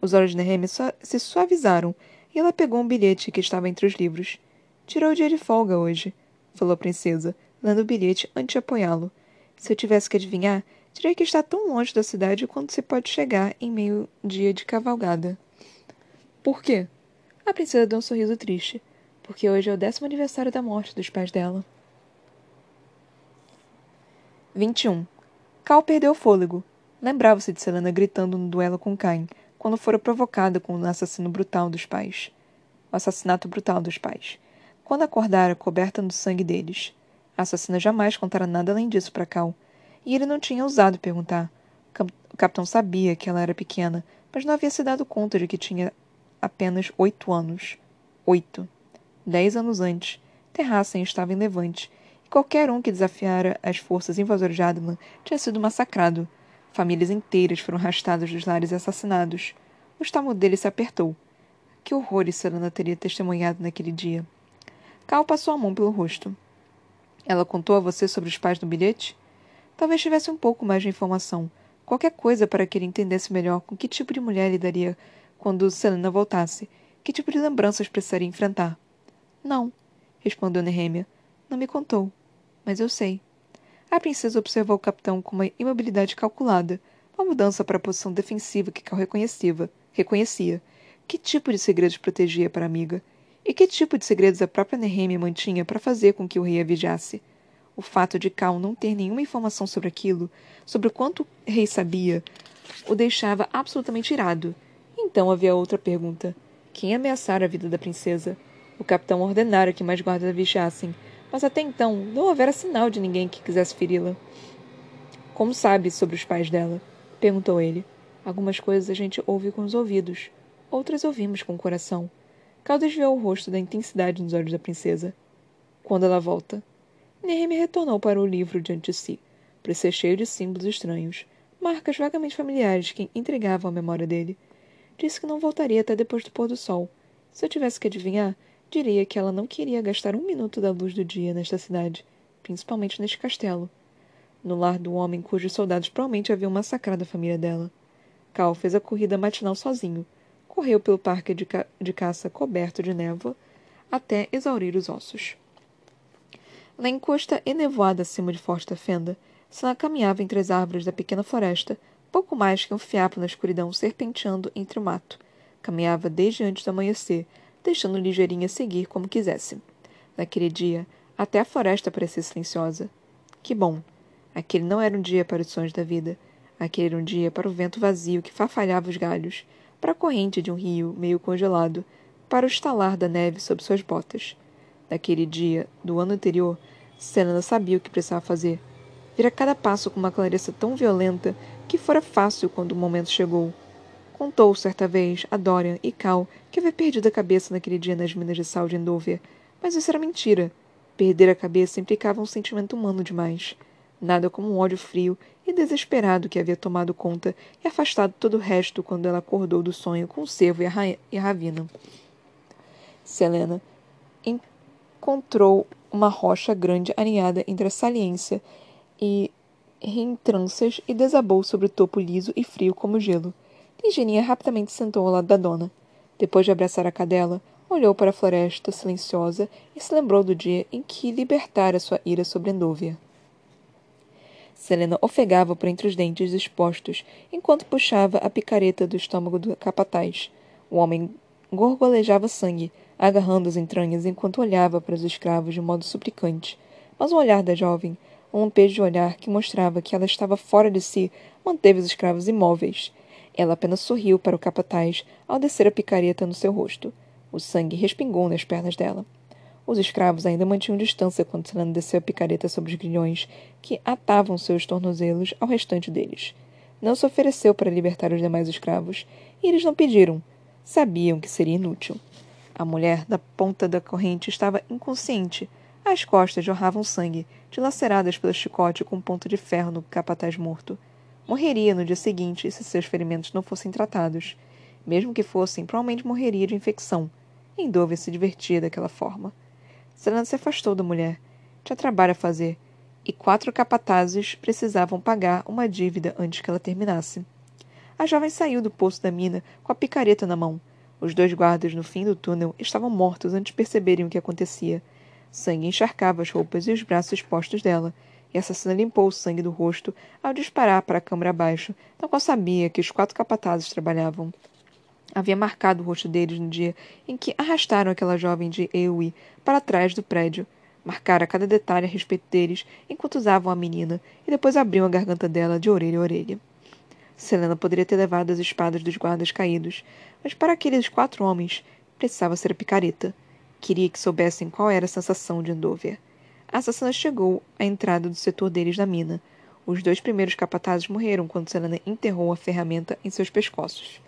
Os olhos de Nehemia se suavizaram e ela pegou um bilhete que estava entre os livros. Tirou o dia de folga hoje, falou a princesa, lendo o bilhete antes de apoiá-lo. Se eu tivesse que adivinhar, diria que está tão longe da cidade quanto se pode chegar em meio dia de cavalgada. Por quê? A princesa deu um sorriso triste porque hoje é o décimo aniversário da morte dos pais dela. 21. Cal perdeu o fôlego. Lembrava-se de Selena gritando no duelo com Cain, quando fora provocada com o assassino brutal dos pais. O assassinato brutal dos pais. Quando acordara coberta no sangue deles. A assassina jamais contara nada além disso para Cal, e ele não tinha ousado perguntar. O capitão sabia que ela era pequena, mas não havia se dado conta de que tinha apenas oito anos. Oito. Dez anos antes, Terrassen estava em Levante, qualquer um que desafiara as forças invasoras de Adlan tinha sido massacrado. Famílias inteiras foram arrastadas dos lares e assassinados. O estômago dele se apertou. Que horrores Serena teria testemunhado naquele dia. Cal passou a mão pelo rosto. Ela contou a você sobre os pais no bilhete? Talvez tivesse um pouco mais de informação. Qualquer coisa para que ele entendesse melhor com que tipo de mulher lidaria quando Selena voltasse, que tipo de lembranças precisaria enfrentar. Não, respondeu Nehemia. Não me contou. Mas eu sei. A princesa observou o capitão com uma imobilidade calculada, uma mudança para a posição defensiva que Cal reconhecia. reconhecia. Que tipo de segredos protegia para a amiga? E que tipo de segredos a própria Nehemia mantinha para fazer com que o rei a vigiasse? O fato de Cal não ter nenhuma informação sobre aquilo, sobre o quanto o rei sabia, o deixava absolutamente irado. Então havia outra pergunta. Quem ameaçara a vida da princesa? O capitão ordenara que mais guardas vigiassem, mas até então não houvera sinal de ninguém que quisesse feri-la. Como sabe sobre os pais dela? perguntou ele. Algumas coisas a gente ouve com os ouvidos, outras ouvimos com o coração. Cal desviou o rosto da intensidade nos olhos da princesa. Quando ela volta? Nehemi retornou para o livro diante de si, ser cheio de símbolos estranhos, marcas vagamente familiares que intrigavam a memória dele. Disse que não voltaria até depois do pôr do sol. Se eu tivesse que adivinhar, diria que ela não queria gastar um minuto da luz do dia nesta cidade, principalmente neste castelo. No lar do homem cujos soldados provavelmente haviam massacrado a família dela. Cal fez a corrida matinal sozinho. Correu pelo parque de, ca de caça coberto de névoa até exaurir os ossos. Na encosta enevoada acima de Forte Fenda, Sana caminhava entre as árvores da pequena floresta, pouco mais que um fiapo na escuridão serpenteando entre o mato. Caminhava desde antes do amanhecer, deixando ligeirinha seguir como quisesse. Naquele dia, até a floresta parecia silenciosa. Que bom! Aquele não era um dia para os sonhos da vida. Aquele era um dia para o vento vazio que farfalhava os galhos, para a corrente de um rio meio congelado, para o estalar da neve sob suas botas. Naquele dia, do ano anterior, Selena sabia o que precisava fazer. Vira cada passo com uma clareza tão violenta que fora fácil quando o momento chegou. Contou certa vez a Dorian e Cal que havia perdido a cabeça naquele dia nas minas de sal de Endover, mas isso era mentira. Perder a cabeça implicava um sentimento humano demais. Nada como um ódio frio e desesperado que havia tomado conta e afastado todo o resto quando ela acordou do sonho com o cervo e a, e a ravina. Selena encontrou uma rocha grande aninhada entre a saliência e reentranças e desabou sobre o topo liso e frio como gelo. Ligeirinha rapidamente sentou ao lado da dona. Depois de abraçar a cadela, olhou para a floresta silenciosa e se lembrou do dia em que libertara sua ira sobre Endovia. Selena ofegava por entre os dentes expostos, enquanto puxava a picareta do estômago do capataz. O homem gorgolejava sangue, agarrando as entranhas enquanto olhava para os escravos de modo suplicante. Mas o olhar da jovem, um lampejo de olhar que mostrava que ela estava fora de si, manteve os escravos imóveis. Ela apenas sorriu para o capataz ao descer a picareta no seu rosto. O sangue respingou nas pernas dela. Os escravos ainda mantinham distância quando Selena desceu a picareta sobre os grilhões que atavam seus tornozelos ao restante deles. Não se ofereceu para libertar os demais escravos, e eles não pediram. Sabiam que seria inútil. A mulher da ponta da corrente estava inconsciente. As costas jorravam sangue, dilaceradas pelo chicote com ponto de ferro no capataz morto. Morreria no dia seguinte se seus ferimentos não fossem tratados. Mesmo que fossem, provavelmente morreria de infecção. Endover se divertia daquela forma. Selena se afastou da mulher. Tinha trabalho a fazer, e quatro capatazes precisavam pagar uma dívida antes que ela terminasse. A jovem saiu do poço da mina com a picareta na mão. Os dois guardas no fim do túnel estavam mortos antes de perceberem o que acontecia. Sangue encharcava as roupas e os braços expostos dela, e a assassina limpou o sangue do rosto ao disparar para a câmara abaixo, na qual sabia que os quatro capatazes trabalhavam. Havia marcado o rosto deles no dia em que arrastaram aquela jovem de Ewi para trás do prédio. Marcara cada detalhe a respeito deles enquanto usavam a menina e depois abriam a garganta dela de orelha a orelha. Selena poderia ter levado as espadas dos guardas caídos, mas para aqueles quatro homens precisava ser a picareta. Queria que soubessem qual era a sensação de Endover. A assassina chegou à entrada do setor deles na mina. Os dois primeiros capatazes morreram quando Selena enterrou a ferramenta em seus pescoços.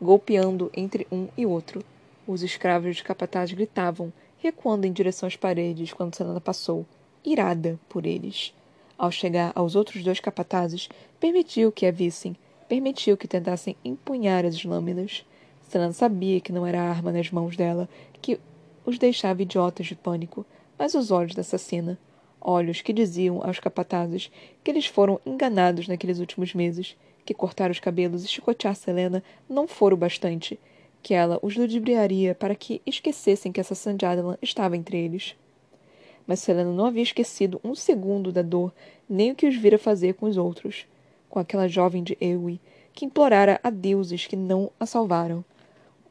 Golpeando entre um e outro, os escravos dos capatazes gritavam, recuando em direção às paredes quando Selena passou, irada por eles. Ao chegar aos outros dois capatazes, permitiu que a vissem, permitiu que tentassem empunhar as lâminas. Selena sabia que não era a arma nas mãos dela que os deixava idiotas de pânico, mas os olhos da assassina. Olhos que diziam aos capatazes que eles foram enganados naqueles últimos meses, que cortar os cabelos e chicotear Selena não fora o bastante, que ela os ludibriaria para que esquecessem que essa Sanjadalan estava entre eles. Mas Selena não havia esquecido um segundo da dor, nem o que os vira fazer com os outros, com aquela jovem de Ewi, que implorara a deuses que não a salvaram.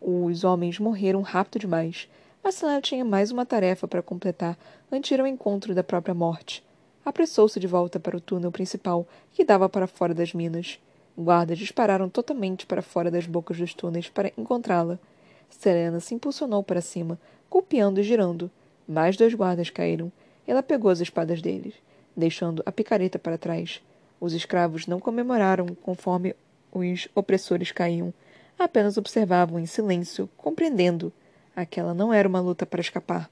Os homens morreram rápido demais, Selena tinha mais uma tarefa para completar antes de ir ao encontro da própria morte. Apressou-se de volta para o túnel principal, que dava para fora das minas. Guardas dispararam totalmente para fora das bocas dos túneis para encontrá-la. Serena se impulsionou para cima, golpeando e girando. Mais dois guardas caíram. Ela pegou as espadas deles. deixando a picareta para trás. Os escravos não comemoraram conforme os opressores caíam, apenas observavam em silêncio, compreendendo. Aquela não era uma luta para escapar.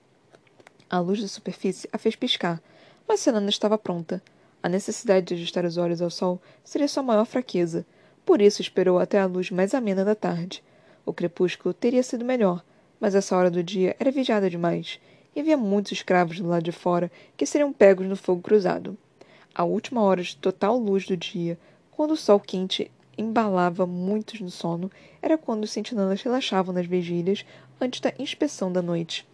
A luz da superfície a fez piscar, mas Selena estava pronta. A necessidade de ajustar os olhos ao sol seria sua maior fraqueza. Por isso esperou até a luz mais amena da tarde. O crepúsculo teria sido melhor, mas essa hora do dia era vigiada demais, e havia muitos escravos do lado de fora que seriam pegos no fogo cruzado. A última hora de total luz do dia, quando o sol quente embalava muitos no sono, era quando os sentinelas relaxavam nas vigílias antes da inspeção da noite.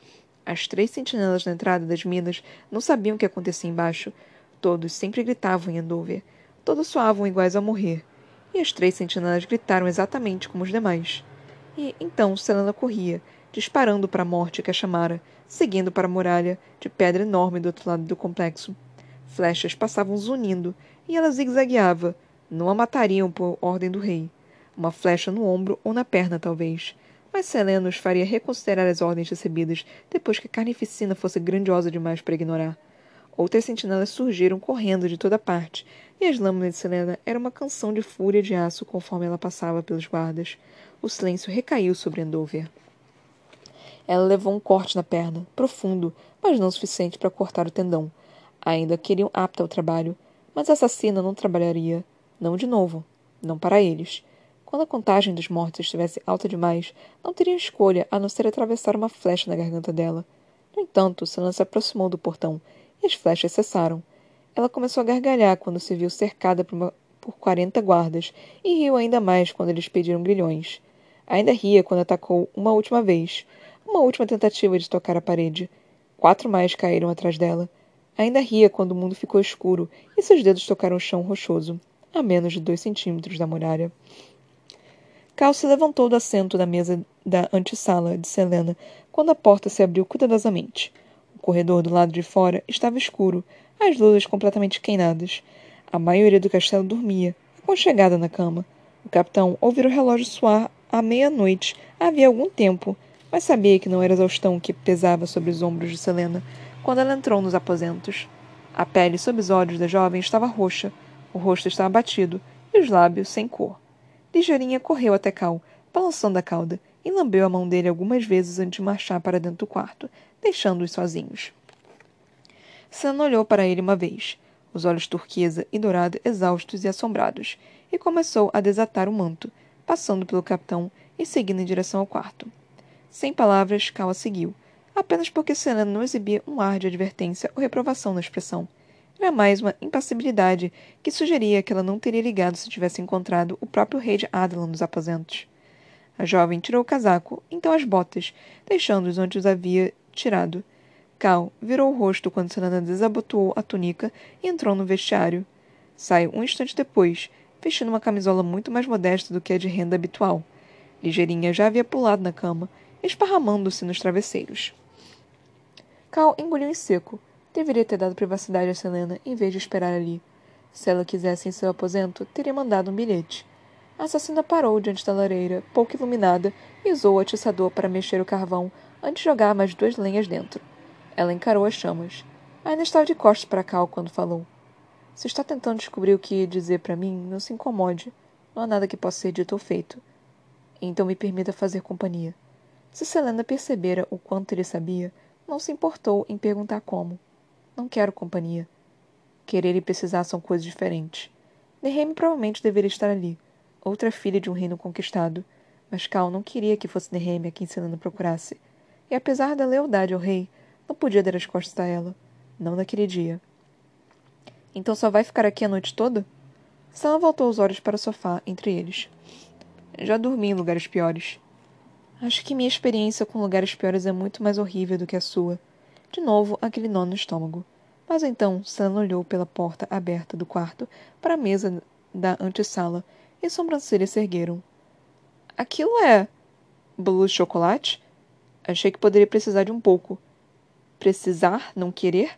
As três sentinelas na entrada das minas não sabiam o que acontecia embaixo. Todos sempre gritavam em Andover. Todos soavam iguais a morrer. E as três sentinelas gritaram exatamente como os demais. E então Selena corria, disparando para a morte que a chamara, seguindo para a muralha, de pedra enorme do outro lado do complexo. Flechas passavam zunindo, e ela zigue-zagueava. Não a matariam por ordem do rei. Uma flecha no ombro ou na perna, talvez mas Selena os faria reconsiderar as ordens recebidas depois que a carnificina fosse grandiosa demais para ignorar. Outras sentinelas surgiram correndo de toda parte, e as lâminas de Selena eram uma canção de fúria de aço conforme ela passava pelos guardas. O silêncio recaiu sobre Andover. Ela levou um corte na perna, profundo, mas não suficiente para cortar o tendão. Ainda queriam apta ao trabalho, mas a assassina não trabalharia. Não de novo. Não para eles. Quando a contagem dos mortos estivesse alta demais, não teria escolha a não ser atravessar uma flecha na garganta dela. No entanto, Selena se aproximou do portão e as flechas cessaram. Ela começou a gargalhar quando se viu cercada por, uma, por quarenta guardas e riu ainda mais quando eles pediram grilhões. Ainda ria quando atacou uma última vez, uma última tentativa de tocar a parede. Quatro mais caíram atrás dela. Ainda ria quando o mundo ficou escuro e seus dedos tocaram o chão rochoso, a menos de dois centímetros da muralha. Cal se levantou do assento da mesa da antessala de Selena quando a porta se abriu cuidadosamente. O corredor do lado de fora estava escuro, as luzes completamente queimadas. A maioria do castelo dormia, aconchegada na cama. O capitão ouviu o relógio soar à meia-noite havia algum tempo, mas sabia que não era exaustão que pesava sobre os ombros de Selena quando ela entrou nos aposentos. A pele sob os olhos da jovem estava roxa, o rosto estava batido e os lábios sem cor. Ligeirinha correu até Cal, balançando a cauda, e lambeu a mão dele algumas vezes antes de marchar para dentro do quarto, deixando-os sozinhos. Sam olhou para ele uma vez, os olhos turquesa e dourado exaustos e assombrados, e começou a desatar o manto, passando pelo capitão e seguindo em direção ao quarto. Sem palavras, Cal a seguiu, apenas porque Selena não exibia um ar de advertência ou reprovação na expressão. Era mais uma impassibilidade que sugeria que ela não teria ligado se tivesse encontrado o próprio rei de Adelan nos aposentos. A jovem tirou o casaco, então as botas, deixando-os onde os havia tirado. Cal virou o rosto quando Selena desabotoou a túnica e entrou no vestiário. Saiu um instante depois, vestindo uma camisola muito mais modesta do que a de renda habitual. Ligeirinha já havia pulado na cama, esparramando-se nos travesseiros. Cal engoliu em seco, Deveria ter dado privacidade a Selena em vez de esperar ali. Se ela quisesse em seu aposento, teria mandado um bilhete. A assassina parou diante da lareira, pouco iluminada, e usou o atiçador para mexer o carvão antes de jogar mais duas lenhas dentro. Ela encarou as chamas. Ainda estava de costas para Cal quando falou. Se está tentando descobrir o que dizer para mim, não se incomode. Não há nada que possa ser dito ou feito. Então me permita fazer companhia. Se Selena percebera o quanto ele sabia, não se importou em perguntar como. Não quero companhia. Querer e precisar são coisas diferentes. Neheme provavelmente deveria estar ali, outra filha de um reino conquistado, mas Cal não queria que fosse Neheme a quem Selena procurasse. E apesar da lealdade ao rei, não podia dar as costas a ela. Não naquele dia. Então só vai ficar aqui a noite toda? Sam voltou os olhos para o sofá entre eles. Já dormi em lugares piores. Acho que minha experiência com lugares piores é muito mais horrível do que a sua. De novo, aquele nó no estômago. Mas então Sam olhou pela porta aberta do quarto para a mesa da antessala e sobrancelhas se ergueram. Aquilo é. bolo de chocolate? Achei que poderia precisar de um pouco. Precisar? Não querer?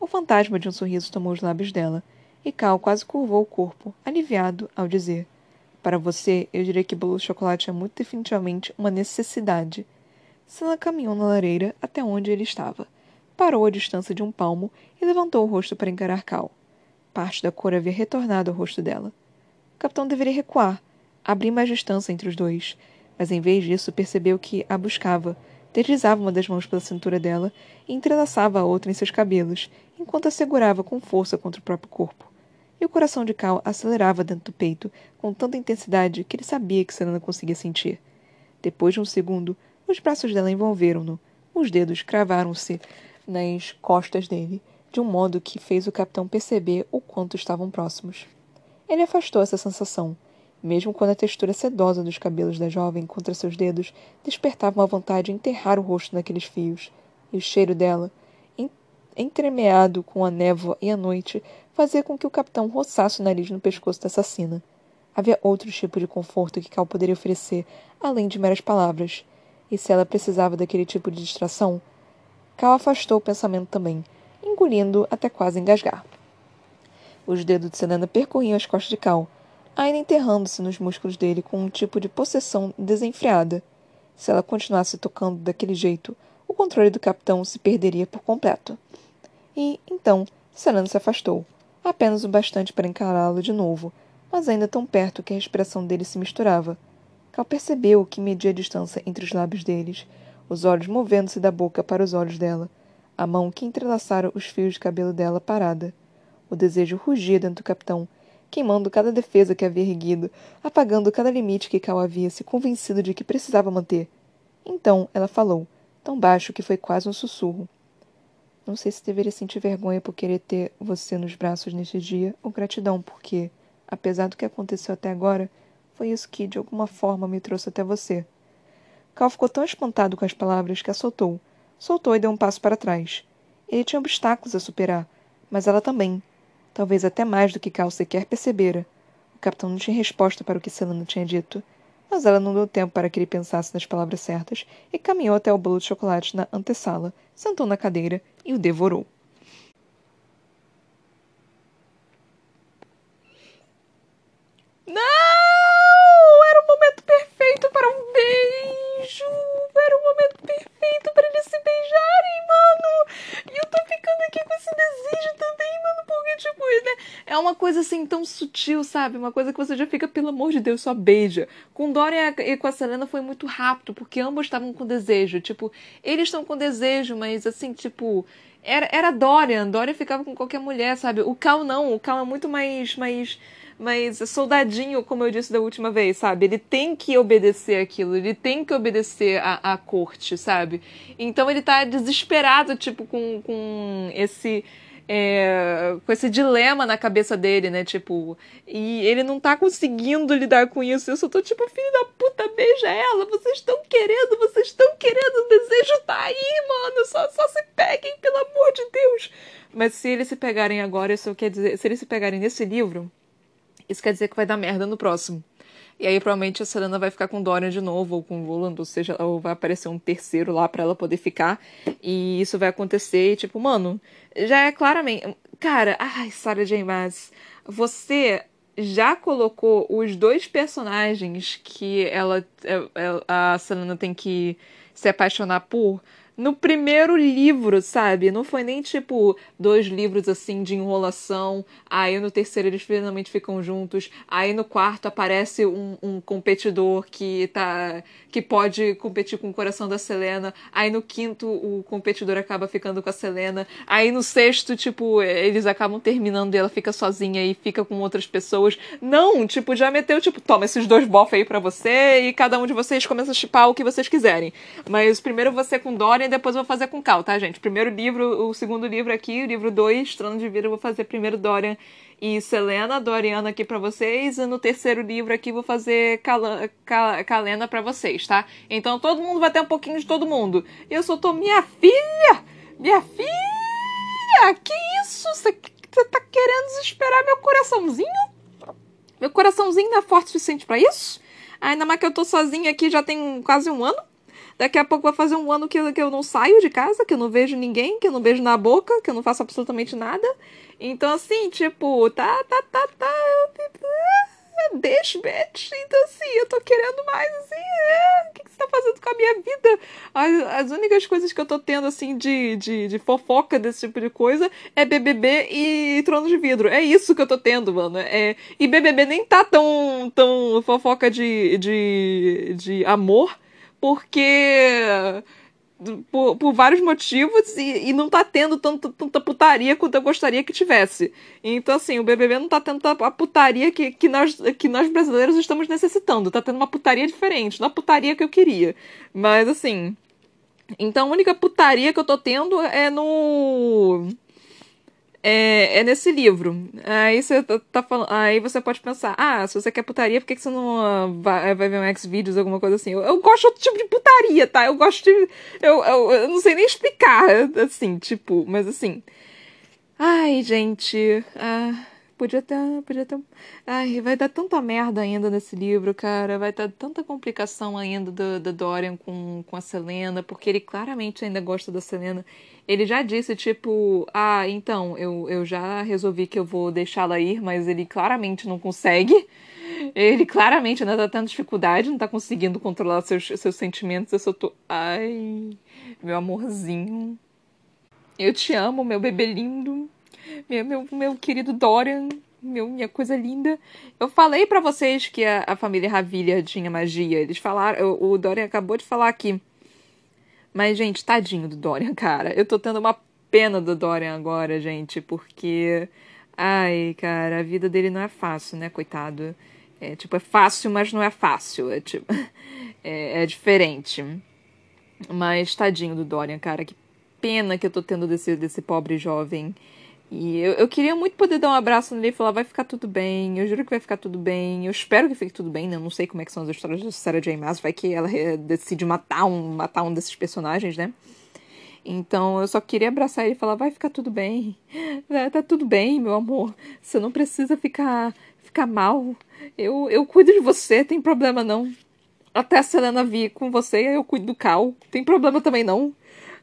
O fantasma de um sorriso tomou os lábios dela, e Cal quase curvou o corpo, aliviado ao dizer: Para você, eu diria que bolo de chocolate é muito definitivamente uma necessidade. Sela caminhou na lareira até onde ele estava parou à distância de um palmo e levantou o rosto para encarar Cal. Parte da cor havia retornado ao rosto dela. O capitão deveria recuar, abrir mais distância entre os dois, mas em vez disso percebeu que a buscava, deslizava uma das mãos pela cintura dela e entrelaçava a outra em seus cabelos, enquanto a segurava com força contra o próprio corpo. E o coração de Cal acelerava dentro do peito com tanta intensidade que ele sabia que Selena conseguia sentir. Depois de um segundo, os braços dela envolveram-no, os dedos cravaram-se nas costas dele, de um modo que fez o capitão perceber o quanto estavam próximos. Ele afastou essa sensação, mesmo quando a textura sedosa dos cabelos da jovem contra seus dedos despertava uma vontade de enterrar o rosto naqueles fios, e o cheiro dela, entremeado com a névoa e a noite, fazia com que o capitão roçasse o nariz no pescoço da assassina. Havia outro tipo de conforto que Cal poderia oferecer, além de meras palavras. E se ela precisava daquele tipo de distração, Cal afastou o pensamento também, engolindo até quase engasgar. Os dedos de Selena percorriam as costas de Cal, ainda enterrando-se nos músculos dele com um tipo de possessão desenfreada. Se ela continuasse tocando daquele jeito, o controle do capitão se perderia por completo. E, então, Selena se afastou, apenas o bastante para encará-lo de novo, mas ainda tão perto que a respiração dele se misturava. Cal percebeu que media a distância entre os lábios deles, os olhos movendo-se da boca para os olhos dela, a mão que entrelaçara os fios de cabelo dela parada. O desejo rugia dentro do capitão, queimando cada defesa que havia erguido, apagando cada limite que Cal havia se convencido de que precisava manter. Então ela falou, tão baixo que foi quase um sussurro. Não sei se deveria sentir vergonha por querer ter você nos braços neste dia, ou gratidão, porque, apesar do que aconteceu até agora, foi isso que, de alguma forma, me trouxe até você. Cal ficou tão espantado com as palavras que a soltou. Soltou e deu um passo para trás. Ele tinha obstáculos a superar, mas ela também. Talvez até mais do que Cal sequer percebera. O capitão não tinha resposta para o que Selena tinha dito, mas ela não deu tempo para que ele pensasse nas palavras certas e caminhou até o bolo de chocolate na antessala, sentou na cadeira e o devorou. Coisa assim tão sutil, sabe? Uma coisa que você já fica, pelo amor de Deus, só beija. Com Dorian e com a Selena foi muito rápido, porque ambos estavam com desejo. Tipo, eles estão com desejo, mas assim, tipo. Era, era Dorian. Dorian ficava com qualquer mulher, sabe? O Cal não. O Cal é muito mais. mais mas soldadinho, como eu disse da última vez, sabe? Ele tem que obedecer aquilo, ele tem que obedecer à, corte, sabe? Então ele tá desesperado, tipo, com, com esse é, com esse dilema na cabeça dele, né? Tipo, e ele não tá conseguindo lidar com isso. Eu só tô tipo, filho da puta, beija ela. Vocês estão querendo, vocês estão querendo. O desejo tá aí, mano. Só, só se peguem, pelo amor de Deus. Mas se eles se pegarem agora, isso quer dizer. Se eles se pegarem nesse livro, isso quer dizer que vai dar merda no próximo. E aí provavelmente a Selena vai ficar com Dorian de novo, ou com Roland, ou seja, ou vai aparecer um terceiro lá para ela poder ficar. E isso vai acontecer, e tipo, mano, já é claramente. Cara, ai, Sarah J. Maas, você já colocou os dois personagens que ela, é, é, a Selena tem que se apaixonar por no primeiro livro, sabe? Não foi nem tipo dois livros assim de enrolação. Aí no terceiro eles finalmente ficam juntos. Aí no quarto aparece um, um competidor que tá. que pode competir com o coração da Selena. Aí no quinto o competidor acaba ficando com a Selena. Aí no sexto, tipo, eles acabam terminando e ela fica sozinha e fica com outras pessoas. Não, tipo, já meteu, tipo, toma esses dois bofs aí pra você e cada um de vocês começa a chipar o que vocês quiserem. Mas primeiro você com Dorian depois eu vou fazer com Cal, tá, gente? Primeiro livro, o segundo livro aqui, o livro 2, Trono de Vida, eu vou fazer primeiro Dorian e Selena, Doriana aqui para vocês, e no terceiro livro aqui vou fazer Cal Cal Calena para vocês, tá? Então todo mundo vai ter um pouquinho de todo mundo. Eu só tô, minha filha! Minha filha! Que isso? Você tá querendo desesperar meu coraçãozinho? Meu coraçãozinho não é forte o suficiente para isso? Ainda mais que eu tô sozinha aqui já tem quase um ano. Daqui a pouco vai fazer um ano que eu, que eu não saio de casa, que eu não vejo ninguém, que eu não beijo na boca, que eu não faço absolutamente nada. Então, assim, tipo, tá, tá, tá, tá. deixa, bitch. Então, assim, eu tô querendo mais, assim, é, o que, que você tá fazendo com a minha vida? As, as únicas coisas que eu tô tendo, assim, de, de, de fofoca desse tipo de coisa é BBB e Trono de Vidro. É isso que eu tô tendo, mano. É, e BBB nem tá tão, tão fofoca de, de, de amor, porque por, por vários motivos e, e, não tá tendo tanto, tanta putaria quanto eu gostaria que tivesse. Então, assim, o BBB não tá tendo a putaria que, que, nós, que nós brasileiros estamos necessitando. Tá tendo uma putaria diferente, não a putaria que eu queria. Mas, assim. Então, a única putaria que eu tô tendo é no é, é nesse livro. Aí você tá, tá falando. Aí você pode pensar, ah, se você quer putaria, por que, que você não uh, vai, vai ver um X-Videos, alguma coisa assim? Eu, eu, gosto de outro tipo de putaria, tá? Eu gosto de. Eu, eu, eu não sei nem explicar, assim, tipo, mas assim. Ai, gente. Ah, podia ter. Podia ter. Ai, vai dar tanta merda ainda nesse livro, cara. Vai dar tanta complicação ainda do, do Dorian com, com a Selena, porque ele claramente ainda gosta da Selena ele já disse, tipo, ah, então, eu, eu já resolvi que eu vou deixá-la ir, mas ele claramente não consegue. Ele claramente ainda tá tendo dificuldade, não tá conseguindo controlar seus, seus sentimentos. Eu só tô. Ai, meu amorzinho. Eu te amo, meu bebê lindo. Meu, meu, meu querido Dorian. Meu, minha coisa linda. Eu falei para vocês que a, a família Ravilha tinha magia. Eles falaram. O, o Dorian acabou de falar aqui mas, gente, tadinho do Dorian, cara. Eu tô tendo uma pena do Dorian agora, gente, porque. Ai, cara, a vida dele não é fácil, né, coitado? É, tipo, é fácil, mas não é fácil. É, tipo, é, é diferente. Mas tadinho do Dorian, cara. Que pena que eu tô tendo desse, desse pobre jovem. E eu, eu queria muito poder dar um abraço nele e falar, vai ficar tudo bem, eu juro que vai ficar tudo bem, eu espero que fique tudo bem, né? Eu não sei como é que são as histórias da Sarah J. Maas, vai que ela decide matar um, matar um desses personagens, né? Então eu só queria abraçar ele e falar, vai ficar tudo bem, tá tudo bem, meu amor, você não precisa ficar, ficar mal, eu, eu cuido de você, tem problema não. Até a Selena vir com você, eu cuido do Cal, tem problema também não.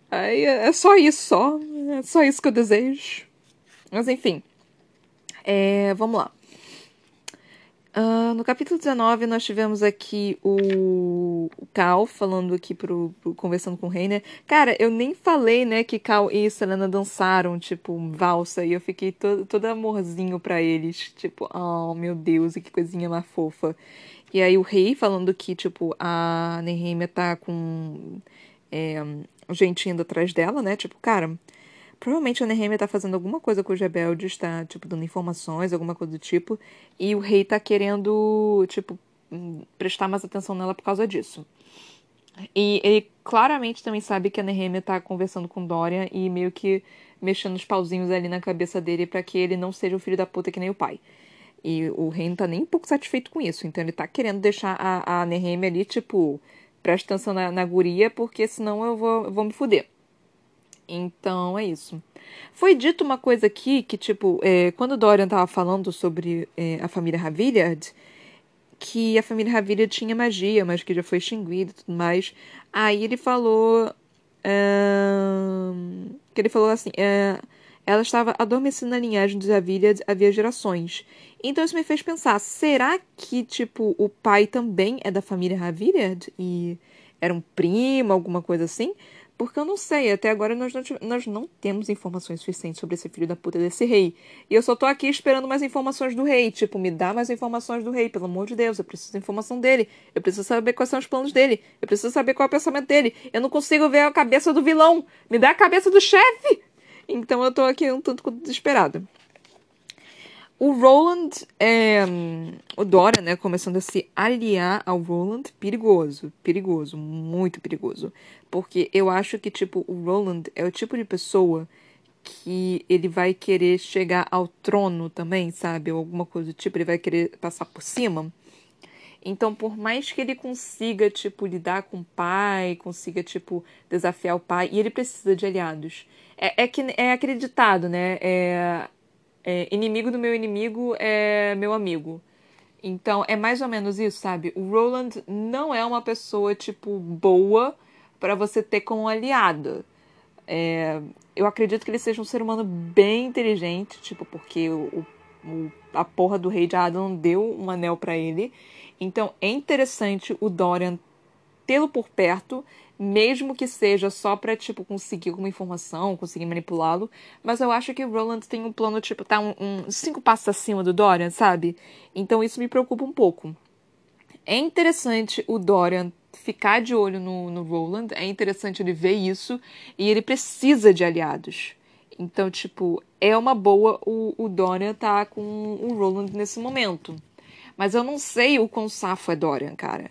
Aí é só isso, só, é só isso que eu desejo. Mas enfim. É, vamos lá. Uh, no capítulo 19, nós tivemos aqui o, o Cal falando aqui pro, pro, conversando com o rei? Cara, eu nem falei, né, que Cal e Selena dançaram, tipo, valsa, e eu fiquei todo, todo amorzinho para eles. Tipo, oh, meu Deus, que coisinha mais fofa. E aí o rei falando que, tipo, a Nehemia tá com é, gente indo atrás dela, né? Tipo, cara, Provavelmente a Nehemia tá fazendo alguma coisa com os rebeldes, tá, tipo, dando informações, alguma coisa do tipo. E o rei tá querendo, tipo, prestar mais atenção nela por causa disso. E ele claramente também sabe que a Nehemia tá conversando com Dorian e meio que mexendo os pauzinhos ali na cabeça dele para que ele não seja o filho da puta que nem o pai. E o rei não tá nem um pouco satisfeito com isso. Então ele tá querendo deixar a, a Nehemia ali, tipo, presta atenção na, na guria, porque senão eu vou, eu vou me fuder. Então é isso. Foi dito uma coisa aqui que, tipo, é, quando o Dorian tava falando sobre é, a família Ravillard, que a família Ravillard tinha magia, mas que já foi extinguida e tudo mais. Aí ele falou. que ele falou assim. É, ela estava adormecendo na linhagem dos Ravillard havia gerações. Então isso me fez pensar: será que, tipo, o pai também é da família Ravillard? E era um primo, alguma coisa assim? Porque eu não sei, até agora nós não, nós não temos informações suficientes sobre esse filho da puta desse rei. E eu só tô aqui esperando mais informações do rei. Tipo, me dá mais informações do rei, pelo amor de Deus. Eu preciso da informação dele. Eu preciso saber quais são os planos dele. Eu preciso saber qual é o pensamento dele. Eu não consigo ver a cabeça do vilão. Me dá a cabeça do chefe! Então eu tô aqui um tanto desesperado. O Roland, é, o Dora, né, começando a se aliar ao Roland, perigoso, perigoso, muito perigoso. Porque eu acho que, tipo, o Roland é o tipo de pessoa que ele vai querer chegar ao trono também, sabe? Ou alguma coisa do tipo, ele vai querer passar por cima. Então, por mais que ele consiga, tipo, lidar com o pai, consiga, tipo, desafiar o pai, e ele precisa de aliados. É, é que é acreditado, né? É, é, inimigo do meu inimigo é meu amigo. Então, é mais ou menos isso, sabe? O Roland não é uma pessoa, tipo, boa para você ter como aliado. É, eu acredito que ele seja um ser humano bem inteligente, tipo, porque o, o, a porra do rei de Adam deu um anel para ele. Então é interessante o Dorian tê-lo por perto, mesmo que seja só pra, tipo, conseguir alguma informação, conseguir manipulá-lo. Mas eu acho que o Roland tem um plano, tipo, tá um, um cinco passos acima do Dorian, sabe? Então isso me preocupa um pouco. É interessante o Dorian ficar de olho no, no Roland, é interessante ele ver isso, e ele precisa de aliados. Então, tipo, é uma boa o, o Dorian tá com o Roland nesse momento. Mas eu não sei o quão safo é Dorian, cara.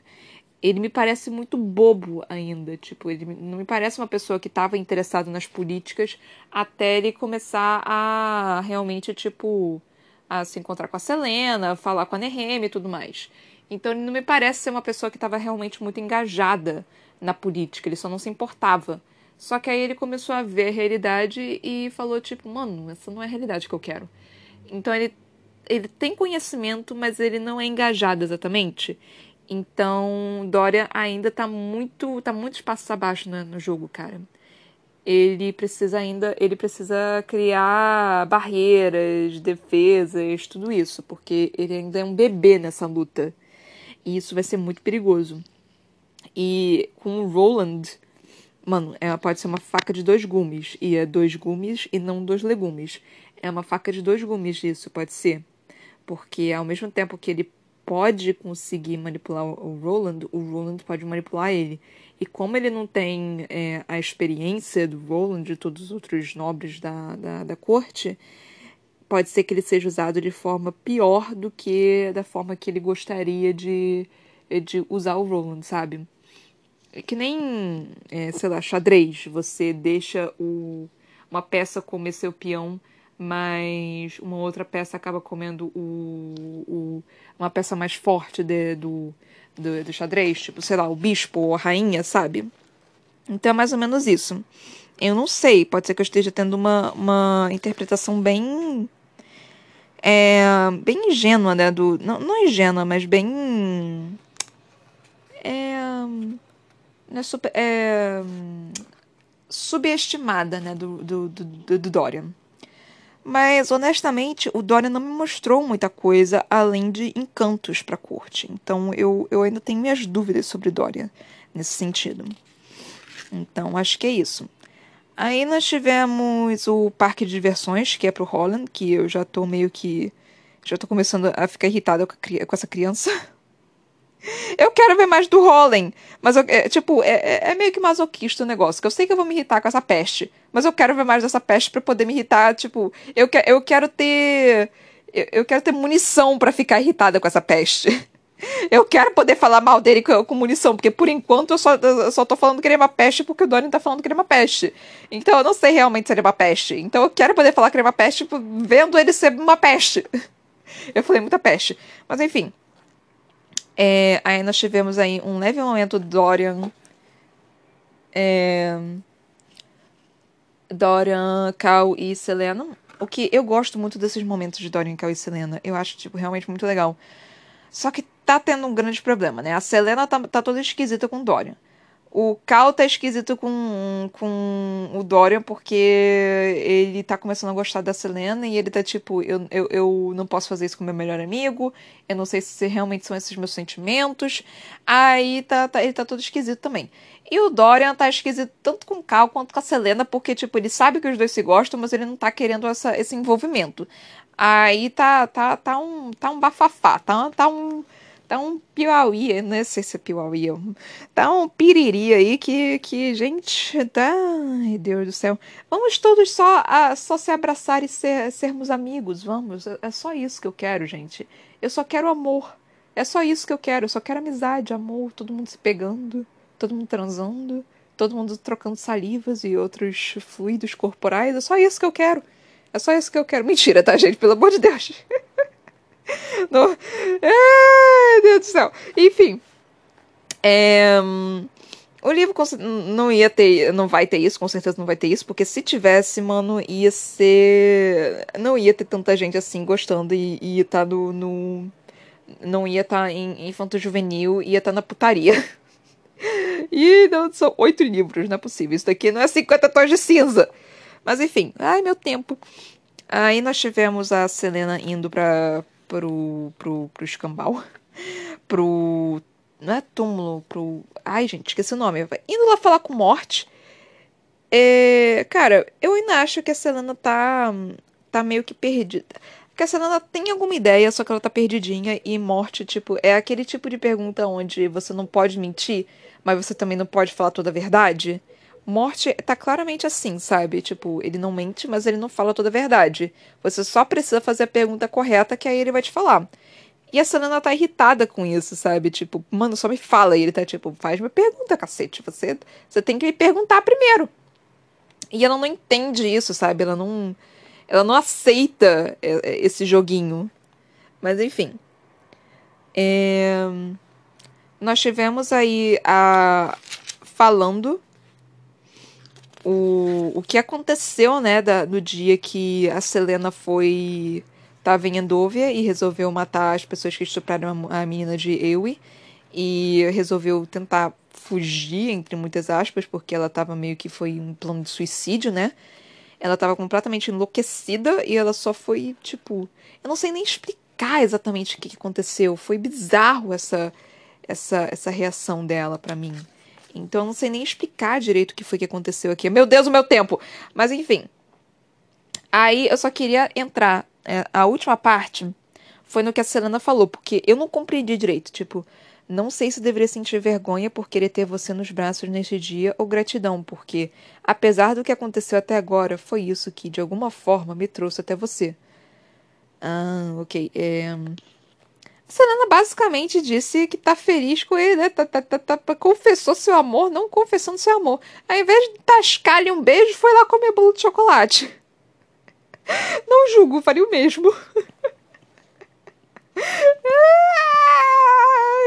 Ele me parece muito bobo ainda. Tipo, ele não me parece uma pessoa que estava interessado nas políticas até ele começar a realmente, tipo, a se encontrar com a Selena, falar com a Nehem e tudo mais. Então ele não me parece ser uma pessoa que estava realmente muito engajada na política, ele só não se importava. Só que aí ele começou a ver a realidade e falou, tipo, mano, essa não é a realidade que eu quero. Então ele ele tem conhecimento, mas ele não é engajado exatamente. Então, Dória ainda tá muito, tá muitos passos abaixo né, no jogo, cara. Ele precisa ainda, ele precisa criar barreiras, defesas, tudo isso, porque ele ainda é um bebê nessa luta. E isso vai ser muito perigoso. E com o Roland, mano, ela pode ser uma faca de dois gumes. E é dois gumes e não dois legumes. É uma faca de dois gumes, isso pode ser porque ao mesmo tempo que ele pode conseguir manipular o Roland, o Roland pode manipular ele. E como ele não tem é, a experiência do Roland e todos os outros nobres da, da, da, corte, pode ser que ele seja usado de forma pior do que da forma que ele gostaria de, de usar o Roland, sabe? É que nem, é, sei lá, xadrez. Você deixa o, uma peça comer seu peão mas uma outra peça acaba comendo o, o uma peça mais forte de, do, do, do, xadrez, tipo, sei lá, o bispo ou a rainha, sabe? Então é mais ou menos isso. Eu não sei, pode ser que eu esteja tendo uma, uma interpretação bem. É, bem ingênua, né? Do, não, não ingênua, mas bem. É, é, super, é subestimada, né? Do, do, do, do Dorian. Mas, honestamente, o Dorian não me mostrou muita coisa além de encantos para corte. Então, eu, eu ainda tenho minhas dúvidas sobre Dorian nesse sentido. Então, acho que é isso. Aí nós tivemos o parque de diversões, que é pro Holland, que eu já tô meio que. Já tô começando a ficar irritada com essa criança. Eu quero ver mais do Holland. Mas, eu, é, tipo, é, é, é, meio que masoquista o negócio. Que eu sei que eu vou me irritar com essa peste. Mas eu quero ver mais dessa peste para poder me irritar. Tipo, eu, que, eu quero ter. Eu, eu quero ter munição para ficar irritada com essa peste. Eu quero poder falar mal dele com, com munição, porque por enquanto eu só, eu só tô falando que ele é uma peste porque o Dorian tá falando que ele é uma peste. Então eu não sei realmente se ele é uma peste. Então eu quero poder falar que ele é uma peste tipo, vendo ele ser uma peste. Eu falei muita peste. Mas enfim. É, aí nós tivemos aí um leve momento Dorian. É, Dorian, Cal e Selena. O que eu gosto muito desses momentos de Dorian, Cal e Selena. Eu acho, tipo, realmente muito legal. Só que tá tendo um grande problema, né? A Selena tá, tá toda esquisita com Dorian. O Cal tá esquisito com, com o Dorian porque ele tá começando a gostar da Selena e ele tá tipo, eu, eu, eu não posso fazer isso com meu melhor amigo, eu não sei se realmente são esses meus sentimentos. Aí tá, tá, ele tá todo esquisito também. E o Dorian tá esquisito tanto com o Cal quanto com a Selena, porque, tipo, ele sabe que os dois se gostam, mas ele não tá querendo essa, esse envolvimento. Aí tá, tá, tá, um, tá um bafafá, tá, tá um Tá um piauí, não sei se é piauí, tá um piriri aí que, que gente, tá, ai Deus do céu. Vamos todos só, a, só se abraçar e ser, sermos amigos, vamos. É só isso que eu quero, gente. Eu só quero amor. É só isso que eu quero. Eu só quero amizade, amor, todo mundo se pegando, todo mundo transando, todo mundo trocando salivas e outros fluidos corporais. É só isso que eu quero. É só isso que eu quero. Mentira, tá, gente? Pelo amor de Deus. No... Ai, Deus do céu. Enfim. É... O livro não ia ter, não vai ter isso, com certeza não vai ter isso, porque se tivesse, mano, ia ser. Não ia ter tanta gente assim gostando e ia estar tá no, no. Não ia estar tá em infanto juvenil, ia estar tá na putaria. E não, são oito livros, não é possível. Isso daqui não é 50 tons de cinza. Mas enfim, ai meu tempo. Aí nós tivemos a Selena indo para pro, pro, pro escambau. Pro. Não é túmulo, pro. Ai, gente, esqueci o nome. Indo lá falar com Morte. É, cara, eu ainda acho que a Selena tá. tá meio que perdida. Porque a Selena tem alguma ideia, só que ela tá perdidinha. E Morte, tipo, é aquele tipo de pergunta onde você não pode mentir, mas você também não pode falar toda a verdade. Morte tá claramente assim, sabe? Tipo, ele não mente, mas ele não fala toda a verdade. Você só precisa fazer a pergunta correta que aí ele vai te falar. E a Selena tá irritada com isso, sabe? Tipo, mano, só me fala. E ele tá tipo, faz uma pergunta, cacete. Você, você tem que me perguntar primeiro. E ela não entende isso, sabe? Ela não, ela não aceita é, é, esse joguinho. Mas enfim. É... Nós tivemos aí a falando o, o que aconteceu, né, da, no dia que a Selena foi. estava em Endovia e resolveu matar as pessoas que estupraram a, a menina de Ewe. E resolveu tentar fugir, entre muitas aspas, porque ela estava meio que foi um plano de suicídio, né? Ela estava completamente enlouquecida e ela só foi, tipo. Eu não sei nem explicar exatamente o que aconteceu. Foi bizarro essa, essa, essa reação dela para mim. Então eu não sei nem explicar direito o que foi que aconteceu aqui. Meu Deus, o meu tempo! Mas enfim. Aí eu só queria entrar. É, a última parte foi no que a Selena falou, porque eu não compreendi direito. Tipo, não sei se deveria sentir vergonha por querer ter você nos braços neste dia ou gratidão, porque, apesar do que aconteceu até agora, foi isso que, de alguma forma, me trouxe até você. Ah, ok. É... Selena basicamente disse que tá feliz com ele, né? Tá, tá, tá, tá, confessou seu amor, não confessando seu amor. Ao invés de tascar-lhe um beijo, foi lá comer bolo de chocolate. Não julgo, faria o mesmo.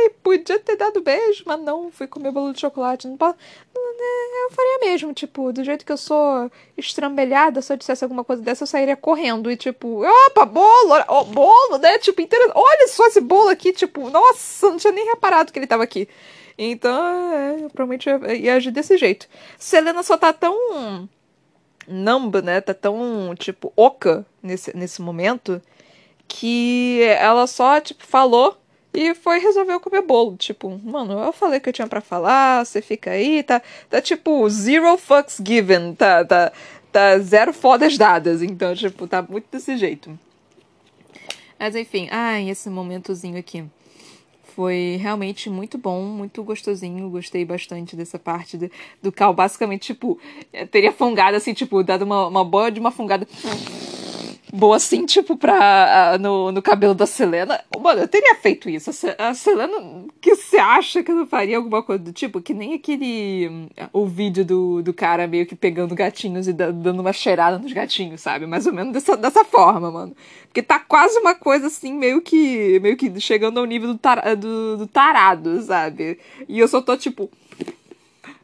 Ai, podia ter dado beijo, mas não, fui comer bolo de chocolate. Não pode... Eu faria mesmo, tipo, do jeito que eu sou estrambelhada, se eu dissesse alguma coisa dessa, eu sairia correndo e, tipo, opa, bolo, oh, bolo, né? Tipo, interessante. olha só esse bolo aqui, tipo, nossa, não tinha nem reparado que ele tava aqui. Então, é, eu provavelmente ia, ia agir desse jeito. Selena só tá tão numb, né? Tá tão, tipo, oca nesse, nesse momento que ela só, tipo, falou e foi resolveu comer bolo. Tipo, mano, eu falei que eu tinha para falar, você fica aí, tá, tá tipo zero fucks given, tá, tá, tá zero fodas dadas. Então, tipo, tá muito desse jeito. Mas enfim, ai, esse momentozinho aqui. Foi realmente muito bom, muito gostosinho. Gostei bastante dessa parte do, do Cal. Basicamente, tipo, teria fungado assim, tipo, dado uma, uma boa de uma fungada boa assim, tipo, pra, no, no cabelo da Selena. Mano, eu teria feito isso. A Selena, que você acha que não faria alguma coisa do tipo? Que nem aquele. O vídeo do, do cara meio que pegando gatinhos e dando uma cheirada nos gatinhos, sabe? Mais ou menos dessa, dessa forma, mano. Porque tá quase uma coisa assim, meio que. meio que chegando ao nível do, tar, do, do tarado, sabe? E eu só tô tipo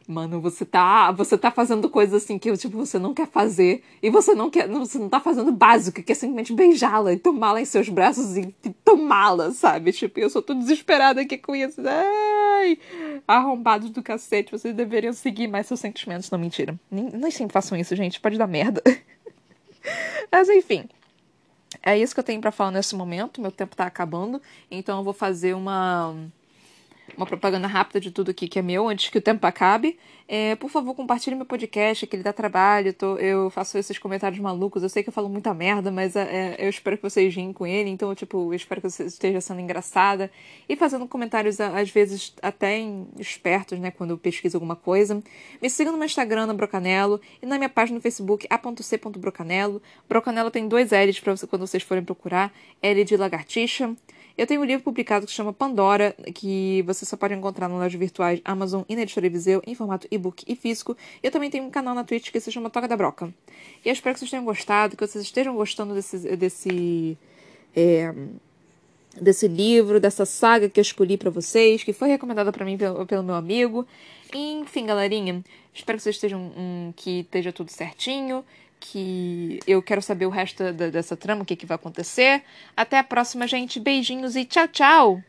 mano, você tá, você tá fazendo coisas assim que tipo você não quer fazer e você não quer, você não tá fazendo básico, que é simplesmente beijá-la e tomá-la em seus braços e, e tomá-la, sabe? Tipo, eu só tô desesperada aqui com isso. Ai, arrombados do cacete, vocês deveriam seguir mais seus sentimentos, não mentira. Nem, nem sempre façam isso, gente, pode dar merda. Mas enfim, é isso que eu tenho para falar nesse momento. Meu tempo tá acabando, então eu vou fazer uma uma propaganda rápida de tudo aqui que é meu antes que o tempo acabe. É, por favor, compartilhe meu podcast, que ele dá trabalho. Tô, eu faço esses comentários malucos. Eu sei que eu falo muita merda, mas é, é eu espero que vocês riem com ele. Então, tipo, eu espero que você esteja sendo engraçada. E fazendo comentários, às vezes, até espertos, né? Quando eu pesquiso alguma coisa. Me sigam no meu Instagram, na Brocanelo. E na minha página no Facebook, a.c.brocanelo. Brocanelo tem dois L's para você, quando vocês forem procurar. L de lagartixa. Eu tenho um livro publicado que se chama Pandora, que você só pode encontrar nas lojas virtuais Amazon e na editora Viseu, em formato e-book e físico. Eu também tenho um canal na Twitch que se chama Toca da Broca. E eu espero que vocês tenham gostado, que vocês estejam gostando desse. desse é, desse livro, dessa saga que eu escolhi para vocês, que foi recomendada para mim pelo, pelo, meu amigo. Enfim, galerinha, espero que vocês estejam um, que esteja tudo certinho que eu quero saber o resto da, dessa trama, o que, que vai acontecer. Até a próxima, gente. Beijinhos e tchau, tchau!